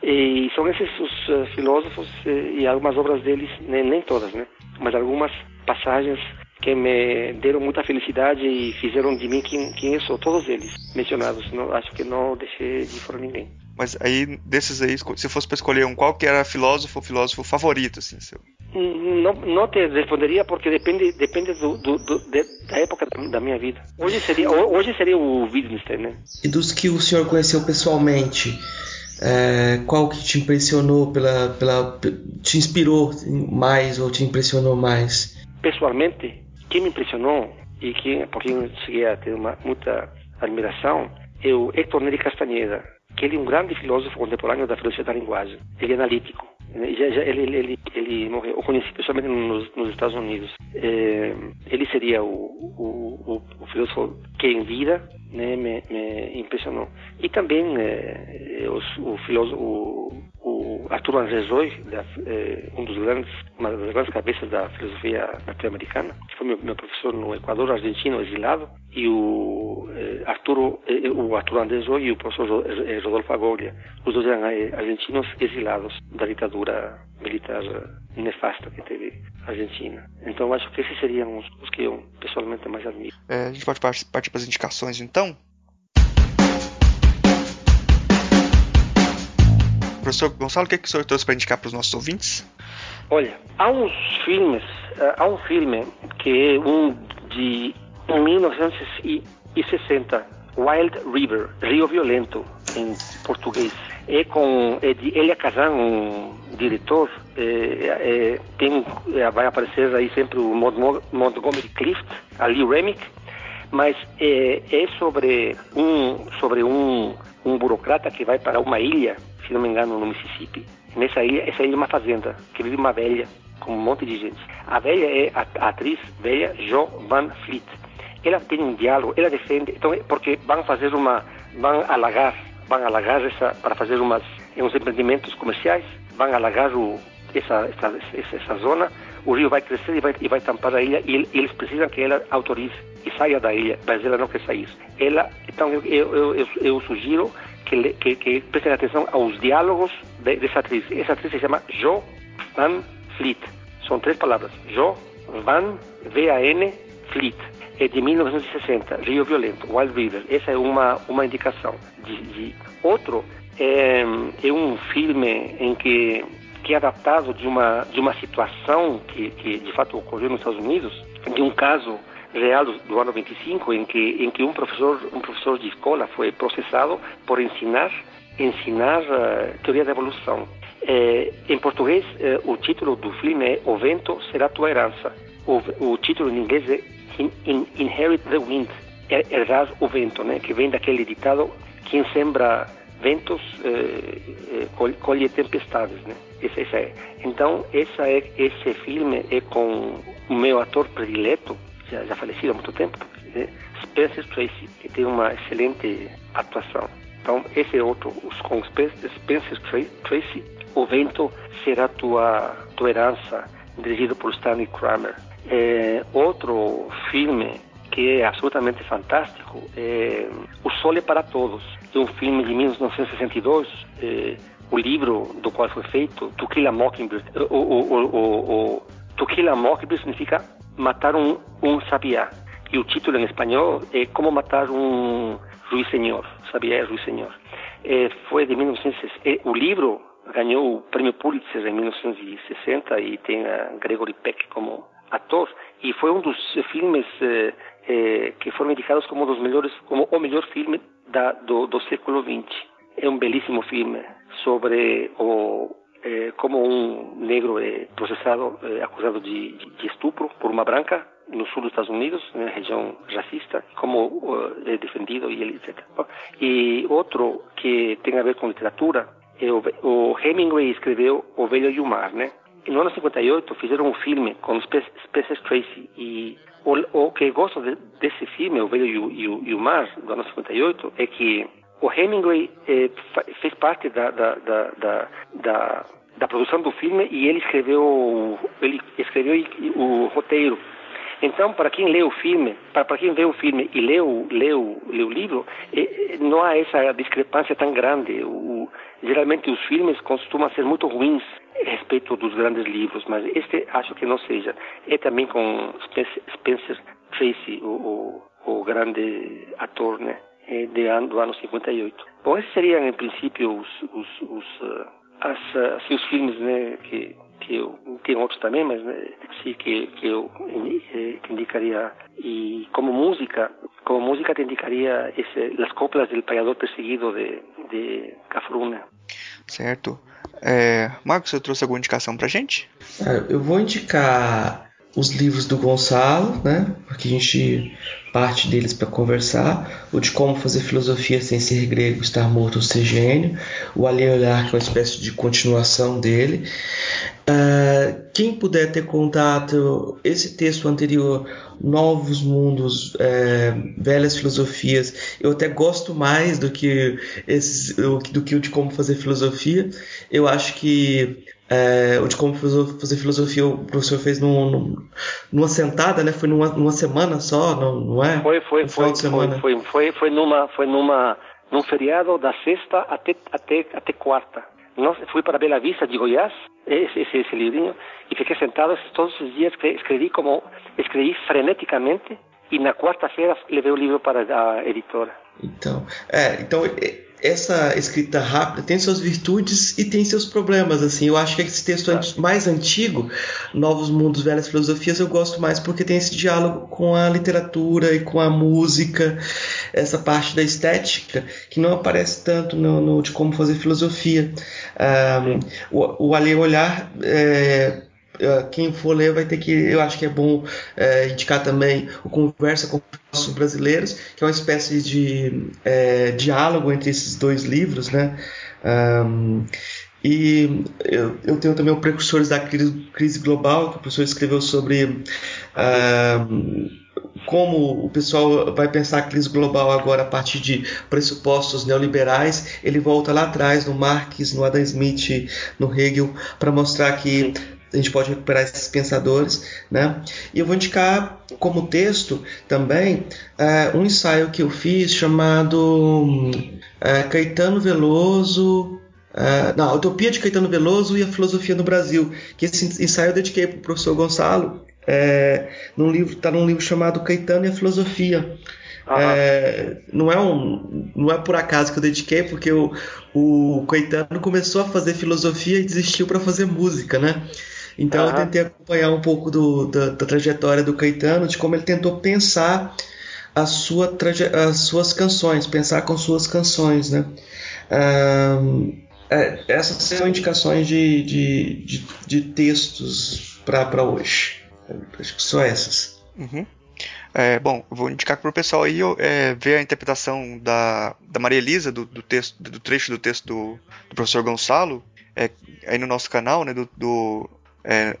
e são esses os uh, filósofos e algumas obras deles nem, nem todas né mas algumas passagens que me deram muita felicidade e fizeram de mim quem, quem eu sou todos eles mencionados não acho que não deixei de fora ninguém mas aí, desses aí, se fosse para escolher um, qual que era filósofo ou filósofo favorito, assim, seu? Não, não te responderia porque depende, depende do, do, do de, da época da minha vida. Hoje seria, hoje seria o Wittgenstein, né? E dos que o senhor conheceu pessoalmente, é, qual que te impressionou pela, pela, te inspirou mais ou te impressionou mais? Pessoalmente, quem me impressionou e que por quem eu cheguei a ter uma, muita admiração é o Hector Neri Castaneda que ele é um grande filósofo contemporâneo da filosofia da linguagem. Ele é analítico. Já, já, ele, ele, ele morreu. Eu conheci pessoalmente nos, nos Estados Unidos. É, ele seria o, o, o, filósofo que em vida né, me, me impressionou. E também é, os, o filósofo, o, Arthur André Zoy, é, um dos grandes, uma das grandes cabeças da filosofia norte-americana, que foi meu, meu, professor no Equador, argentino, exilado, e o eh, Arturo, eh, o Arturo André Zoy e o professor Rodolfo Agoglia, os dois eram argentinos exilados da ditadura militar nefasta que teve a Argentina. Então acho que esses seriam os, os que eu pessoalmente mais admiro. É, a gente pode partir para as indicações então? Professor Gonçalo, o que, é que o senhor trouxe para indicar para os nossos ouvintes? Olha, há uns filmes, uh, há um filme que é um de 1960, Wild River, Rio Violento, em português. É com é de Elia Kazan, um diretor, é, é, tem, vai aparecer aí sempre o Montgomery Clift, ali Remick, mas é, é sobre um sobre um, um burocrata que vai para uma ilha se não me engano, no Mississippi. Nessa ilha, essa ilha é uma fazenda, que vive uma velha. com um monte de gente. A velha é a, atriz velha Jo Van Fleet. Ela tem um diálogo, ela defende, então porque vão fazer uma, vão alagar, vão alagar essa para fazer umas uns empreendimentos comerciais, vão alagar o, essa, essa, essa zona, o rio vai crescer e vai, e vai tampar a ilha e, e eles precisam que ela autorize e saia da ilha, mas ela não quer sair. Ela, então eu, eu, eu, eu sugiro que, que, que, prestem atenção aos diálogos de, dessa atriz. Essa atriz se chama Jo Van Fleet. São três palavras. Jo Van, V-A-N, Fleet. É de 1960, Rio Violento, Wild River. Essa é uma, uma indicação. De, de... Outro é, um filme em que que é adaptado de uma de uma situação que, que de fato ocorreu nos Estados Unidos, de um caso real do, ano 25 em que em que um professor um professor de escola foi processado por ensinar ensinar uh, teoria da evolução. Eh, em português, eh, o título do filme é O Vento Será Tua Herança. O, o título em inglês é in, in, Inherit the Wind, Herdar o Vento, né? que vem daquele ditado, quem sembra ventos colhe tempestades, né? É. Então, essa é, esse filme é com o meu ator predileto, já, já falecido há muito tempo, né? Spencer Tracy, que tem uma excelente atuação. Então, esse é outro, os com Spencer Tracy, O Vento Será Tua, tua Herança, dirigido por Stanley Kramer. É, outro filme que é absolutamente fantástico é O Sol é para Todos, é um filme de 1962, é, o livro do qual foi feito, To Kill a Mockingbird. O, o, o, o To Kill a Mockingbird significa matar um, um sabiá. E o título em espanhol é Como Matar um Ruiseñor. Sabiá é Ruiseñor. É, foi de 1960. É, o livro ganhou o prêmio Pulitzer em 1960 e tem a Gregory Peck como ator. E foi um dos filmes eh, eh, que foram indicados como dos melhores, como o melhor filme da, do, do século XX. É um belíssimo filme sobre o eh, como um negro é processado, é acusado de, de, estupro por uma branca no sul dos Estados Unidos, na região racista, como uh, é defendido e etc. E outro que tem a ver com literatura, é o, o Hemingway escreveu O Velho e o Mar, né? E no ano 58 fizeram um filme com Spencer Tracy e o, o que gosto de, desse filme, O Velho e o, e, o, e o Mar, do ano 58, é que o Hemingway eh, fez parte da, da, da, da, da produção do filme e ele escreveu ele escreveu o roteiro. Então, para quem lê o filme, para, para quem vê o filme e lê o, lê o, lê o livro, eh, não há essa discrepância tão grande. O, geralmente os filmes costumam ser muito ruins respeito dos grandes livros, mas este acho que não seja. É também com Spencer Tracy, o, o, o grande ator, né? Eh, de ano, do ano 58. Bom, esses seriam, em princípio, os, os, os, uh, as, uh, assim, os filmes né, que, que eu... Tem outros também, mas né, sim, que, que eu eh, que indicaria. E como música, como música te indicaria esse, As Coplas del Payador Perseguido de, de Cafruna. Certo. É, Marcos, você trouxe alguma indicação pra gente? eu vou indicar os livros do Gonçalo, né? Porque a gente parte deles para conversar, o de como fazer filosofia sem ser grego, estar morto ou ser gênio, o Alheio Olhar, que é uma espécie de continuação dele. Uh, quem puder ter contato, esse texto anterior, Novos Mundos, é, Velhas Filosofias, eu até gosto mais do que, esses, do que o de como fazer filosofia. Eu acho que é, o de como fazer filosofia o professor fez num, num, numa sentada, né? Foi numa, numa semana só, não, não é? Foi, foi, um foi, foi, foi, foi, foi, numa, foi numa, num feriado da sexta até, até, até quarta. Nossa, fui para Bela Vista de Goiás, esse, esse, esse livrinho, e fiquei sentado todos os dias, escrevi como, escrevi freneticamente, e na quarta-feira levei o livro para a editora. Então, é, então essa escrita rápida tem suas virtudes e tem seus problemas. Assim, eu acho que esse texto mais antigo, Novos Mundos, Velhas Filosofias, eu gosto mais porque tem esse diálogo com a literatura e com a música, essa parte da estética que não aparece tanto no, no de como fazer filosofia. Um, o, o Ali Olhar é, ah, quem for ler vai ter que, eu acho que é bom é, indicar também o Conversa com os Brasileiros, que é uma espécie de é, diálogo entre esses dois livros, né? Um, E eu, eu, tenho também o Precursores da Crise Global, que o professor escreveu sobre como o pessoal vai pensar a crise global agora a partir de pressupostos neoliberais. Ele volta lá atrás no Marx, no Adam Smith, no Hegel, para mostrar que a gente pode recuperar esses pensadores, né? E eu vou indicar como texto também uh, um ensaio que eu fiz chamado uh, Caetano Veloso Uh, não, a Utopia de Caetano Veloso e a Filosofia no Brasil, que esse ensaio eu dediquei para o professor Gonçalo, é, num livro, está num livro chamado Caetano e a Filosofia. É, não, é um, não é por acaso que eu dediquei, porque o, o Caetano começou a fazer filosofia e desistiu para fazer música, né? Então uhum. eu tentei acompanhar um pouco do, da, da, trajetória do Caetano, de como ele tentou pensar a sua as suas canções, pensar com suas canções, né? Um, é, essas são indicações de, de, de, de textos para hoje. Acho que só essas. Uhum. É, bom, vou indicar para o pessoal aí é, ver a interpretação da, da Maria Elisa do, do, texto, do trecho do texto do, do professor Gonçalo, é, aí no nosso canal, né, do, do é,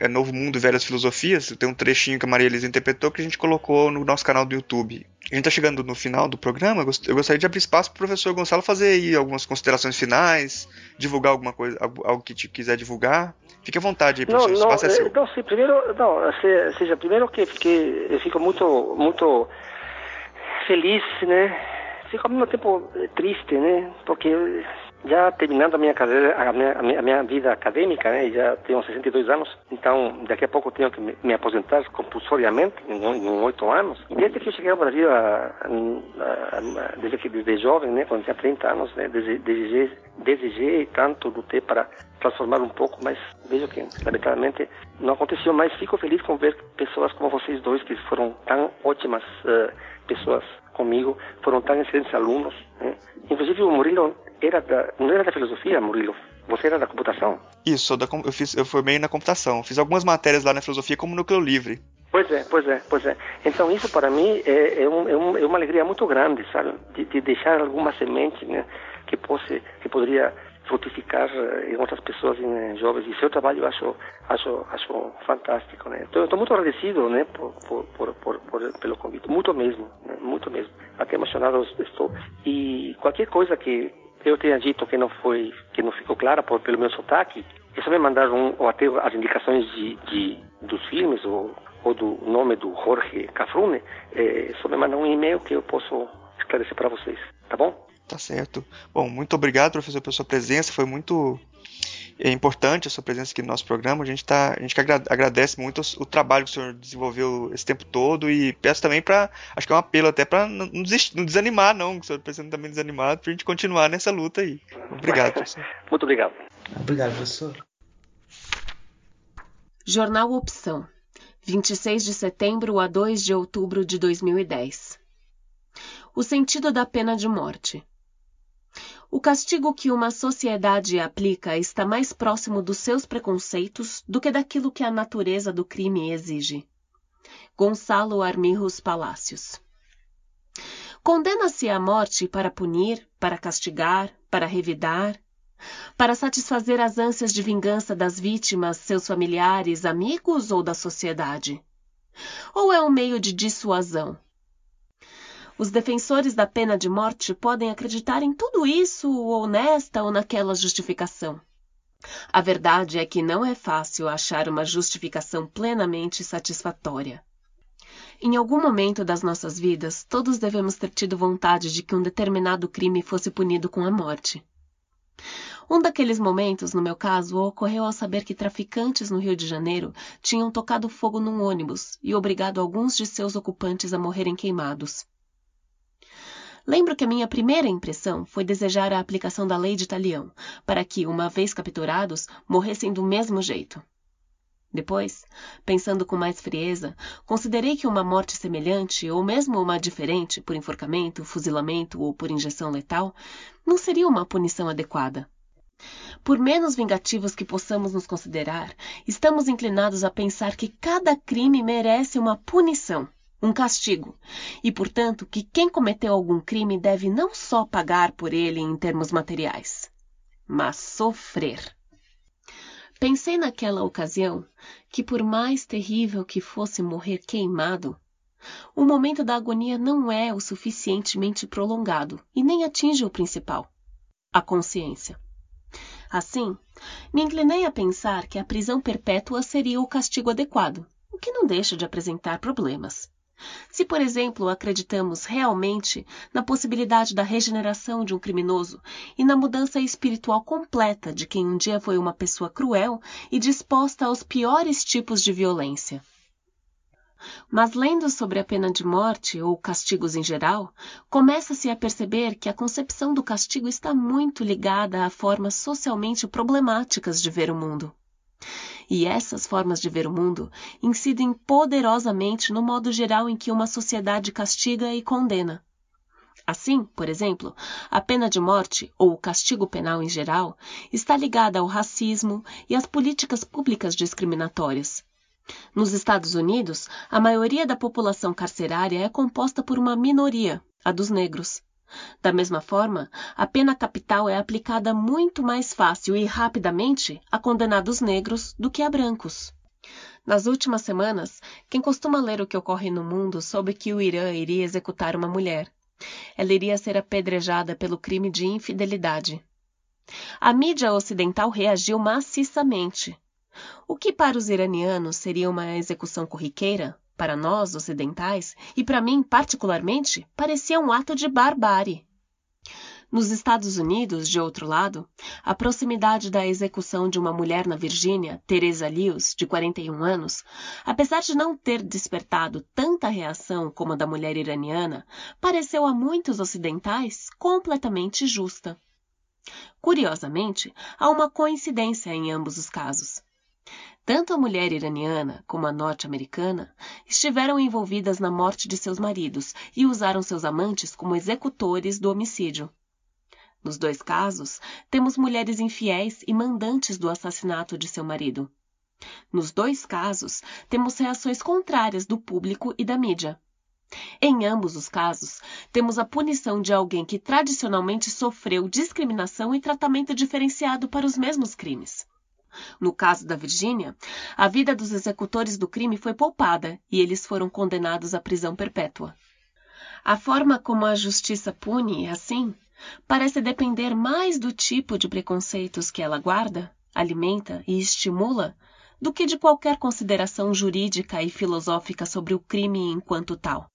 é Novo Mundo e Velhas Filosofias. Tem um trechinho que a Maria Elisa interpretou que a gente colocou no nosso canal do YouTube. A gente está chegando no final do programa. Eu gostaria de abrir espaço para o professor Gonçalo fazer aí algumas considerações finais, divulgar alguma coisa, algo que te quiser divulgar. Fique à vontade aí, professor. Não, não, é seu. Não, sim, primeiro, não, seja, primeiro que, que eu fico muito, muito feliz, né? Fico ao mesmo tempo triste, né? Porque já terminando a minha carreira, a minha, a minha, vida acadêmica, né, já tenho 62 anos, então daqui a pouco tenho que me, me aposentar compulsoriamente, em oito anos. E desde que eu cheguei ao Brasil, a, a, desde que desde jovem, né, quando tinha 30 anos, né, desejei, desejei tanto, lutei para transformar um pouco, mas vejo que, lamentavelmente, não aconteceu. Mas fico feliz com ver pessoas como vocês dois, que foram tão ótimas uh, pessoas comigo, foram tão excelentes alunos. Né? Inclusive o Murilo era da, não era da filosofia, Murilo? Você era da computação? Isso, da, eu, fiz, eu formei na computação. Fiz algumas matérias lá na filosofia como núcleo livre. Pois é, pois é, pois é. Então isso para mim é, é, um, é, um, é uma alegria muito grande, sabe? De, de, deixar alguma semente né, que, possa, que poderia frutificar eh, em outras pessoas em jovens. E seu trabalho eu acho, acho, acho fantástico, né? Então, estou muito agradecido, né, por, por, por, por, pelo convite. Muito mesmo, né? muito mesmo. Até emocionado estou. E qualquer coisa que eu tenha dito que não foi, que não ficou clara por, pelo meu sotaque, só me mandar um, ou até as indicações de, de dos filmes ou, ou do nome do Jorge Cafrune, é só me mandar um e-mail que eu posso esclarecer para vocês, tá bom? Tá certo. Bom, muito obrigado, professor, pela sua presença. Foi muito é importante a sua presença aqui no nosso programa. A gente, tá, a gente agradece muito o, trabalho que o senhor desenvolveu esse tempo todo e peço também para, acho que é um apelo até para não, não, desanimar, não, que o senhor está sendo também desanimado, para a gente continuar nessa luta aí. Obrigado, professor. Muito obrigado. Obrigado, professor. Jornal Opção, 26 de setembro a 2 de outubro de 2010. O sentido da pena de morte. O castigo que uma sociedade aplica está mais próximo dos seus preconceitos do que daquilo que a natureza do crime exige. Gonçalo Armirros Palácios. Condena-se à morte para punir, para castigar, para revidar, para satisfazer as ânsias de vingança das vítimas, seus familiares, amigos ou da sociedade? Ou é um meio de dissuasão, os defensores da pena de morte podem acreditar em tudo isso ou nesta ou naquela justificação. A verdade é que não é fácil achar uma justificação plenamente satisfatória. Em algum momento das nossas vidas, todos devemos ter tido vontade de que um determinado crime fosse punido com a morte. Um daqueles momentos, no meu caso, ocorreu ao saber que traficantes no Rio de Janeiro tinham tocado fogo num ônibus e obrigado alguns de seus ocupantes a morrerem queimados. Lembro que a minha primeira impressão foi desejar a aplicação da lei de Talião, para que, uma vez capturados, morressem do mesmo jeito. Depois, pensando com mais frieza, considerei que uma morte semelhante, ou mesmo uma diferente, por enforcamento, fuzilamento ou por injeção letal, não seria uma punição adequada. Por menos vingativos que possamos nos considerar, estamos inclinados a pensar que cada crime merece uma punição um castigo, e, portanto, que quem cometeu algum crime deve não só pagar por ele em termos materiais. mas sofrer. Pensei naquela ocasião que, por mais terrível que fosse morrer queimado, o momento da agonia não é o suficientemente prolongado e nem atinge o principal, a consciência. Assim, me inclinei a pensar que a prisão perpétua seria o castigo adequado, o que não deixa de apresentar problemas. Se, por exemplo, acreditamos realmente na possibilidade da regeneração de um criminoso e na mudança espiritual completa de quem um dia foi uma pessoa cruel e disposta aos piores tipos de violência. Mas lendo sobre a pena de morte ou castigos em geral, começa-se a perceber que a concepção do castigo está muito ligada a formas socialmente problemáticas de ver o mundo. E essas formas de ver o mundo incidem poderosamente no modo geral em que uma sociedade castiga e condena. Assim, por exemplo, a pena de morte, ou o castigo penal em geral, está ligada ao racismo e às políticas públicas discriminatórias. Nos Estados Unidos, a maioria da população carcerária é composta por uma minoria, a dos negros. Da mesma forma, a pena capital é aplicada muito mais fácil e rapidamente a condenados negros do que a brancos. Nas últimas semanas, quem costuma ler o que ocorre no mundo soube que o Irã iria executar uma mulher. Ela iria ser apedrejada pelo crime de infidelidade. A mídia ocidental reagiu maciçamente. O que para os iranianos seria uma execução corriqueira, para nós ocidentais, e para mim particularmente, parecia um ato de barbárie. Nos Estados Unidos, de outro lado, a proximidade da execução de uma mulher na Virgínia, Teresa Lewis, de 41 anos, apesar de não ter despertado tanta reação como a da mulher iraniana, pareceu a muitos ocidentais completamente justa. Curiosamente, há uma coincidência em ambos os casos. Tanto a mulher iraniana como a norte-americana estiveram envolvidas na morte de seus maridos e usaram seus amantes como executores do homicídio. Nos dois casos, temos mulheres infiéis e mandantes do assassinato de seu marido. Nos dois casos, temos reações contrárias do público e da mídia. Em ambos os casos, temos a punição de alguém que tradicionalmente sofreu discriminação e tratamento diferenciado para os mesmos crimes. No caso da Virgínia, a vida dos executores do crime foi poupada e eles foram condenados à prisão perpétua. A forma como a justiça pune, assim, parece depender mais do tipo de preconceitos que ela guarda, alimenta e estimula do que de qualquer consideração jurídica e filosófica sobre o crime enquanto tal.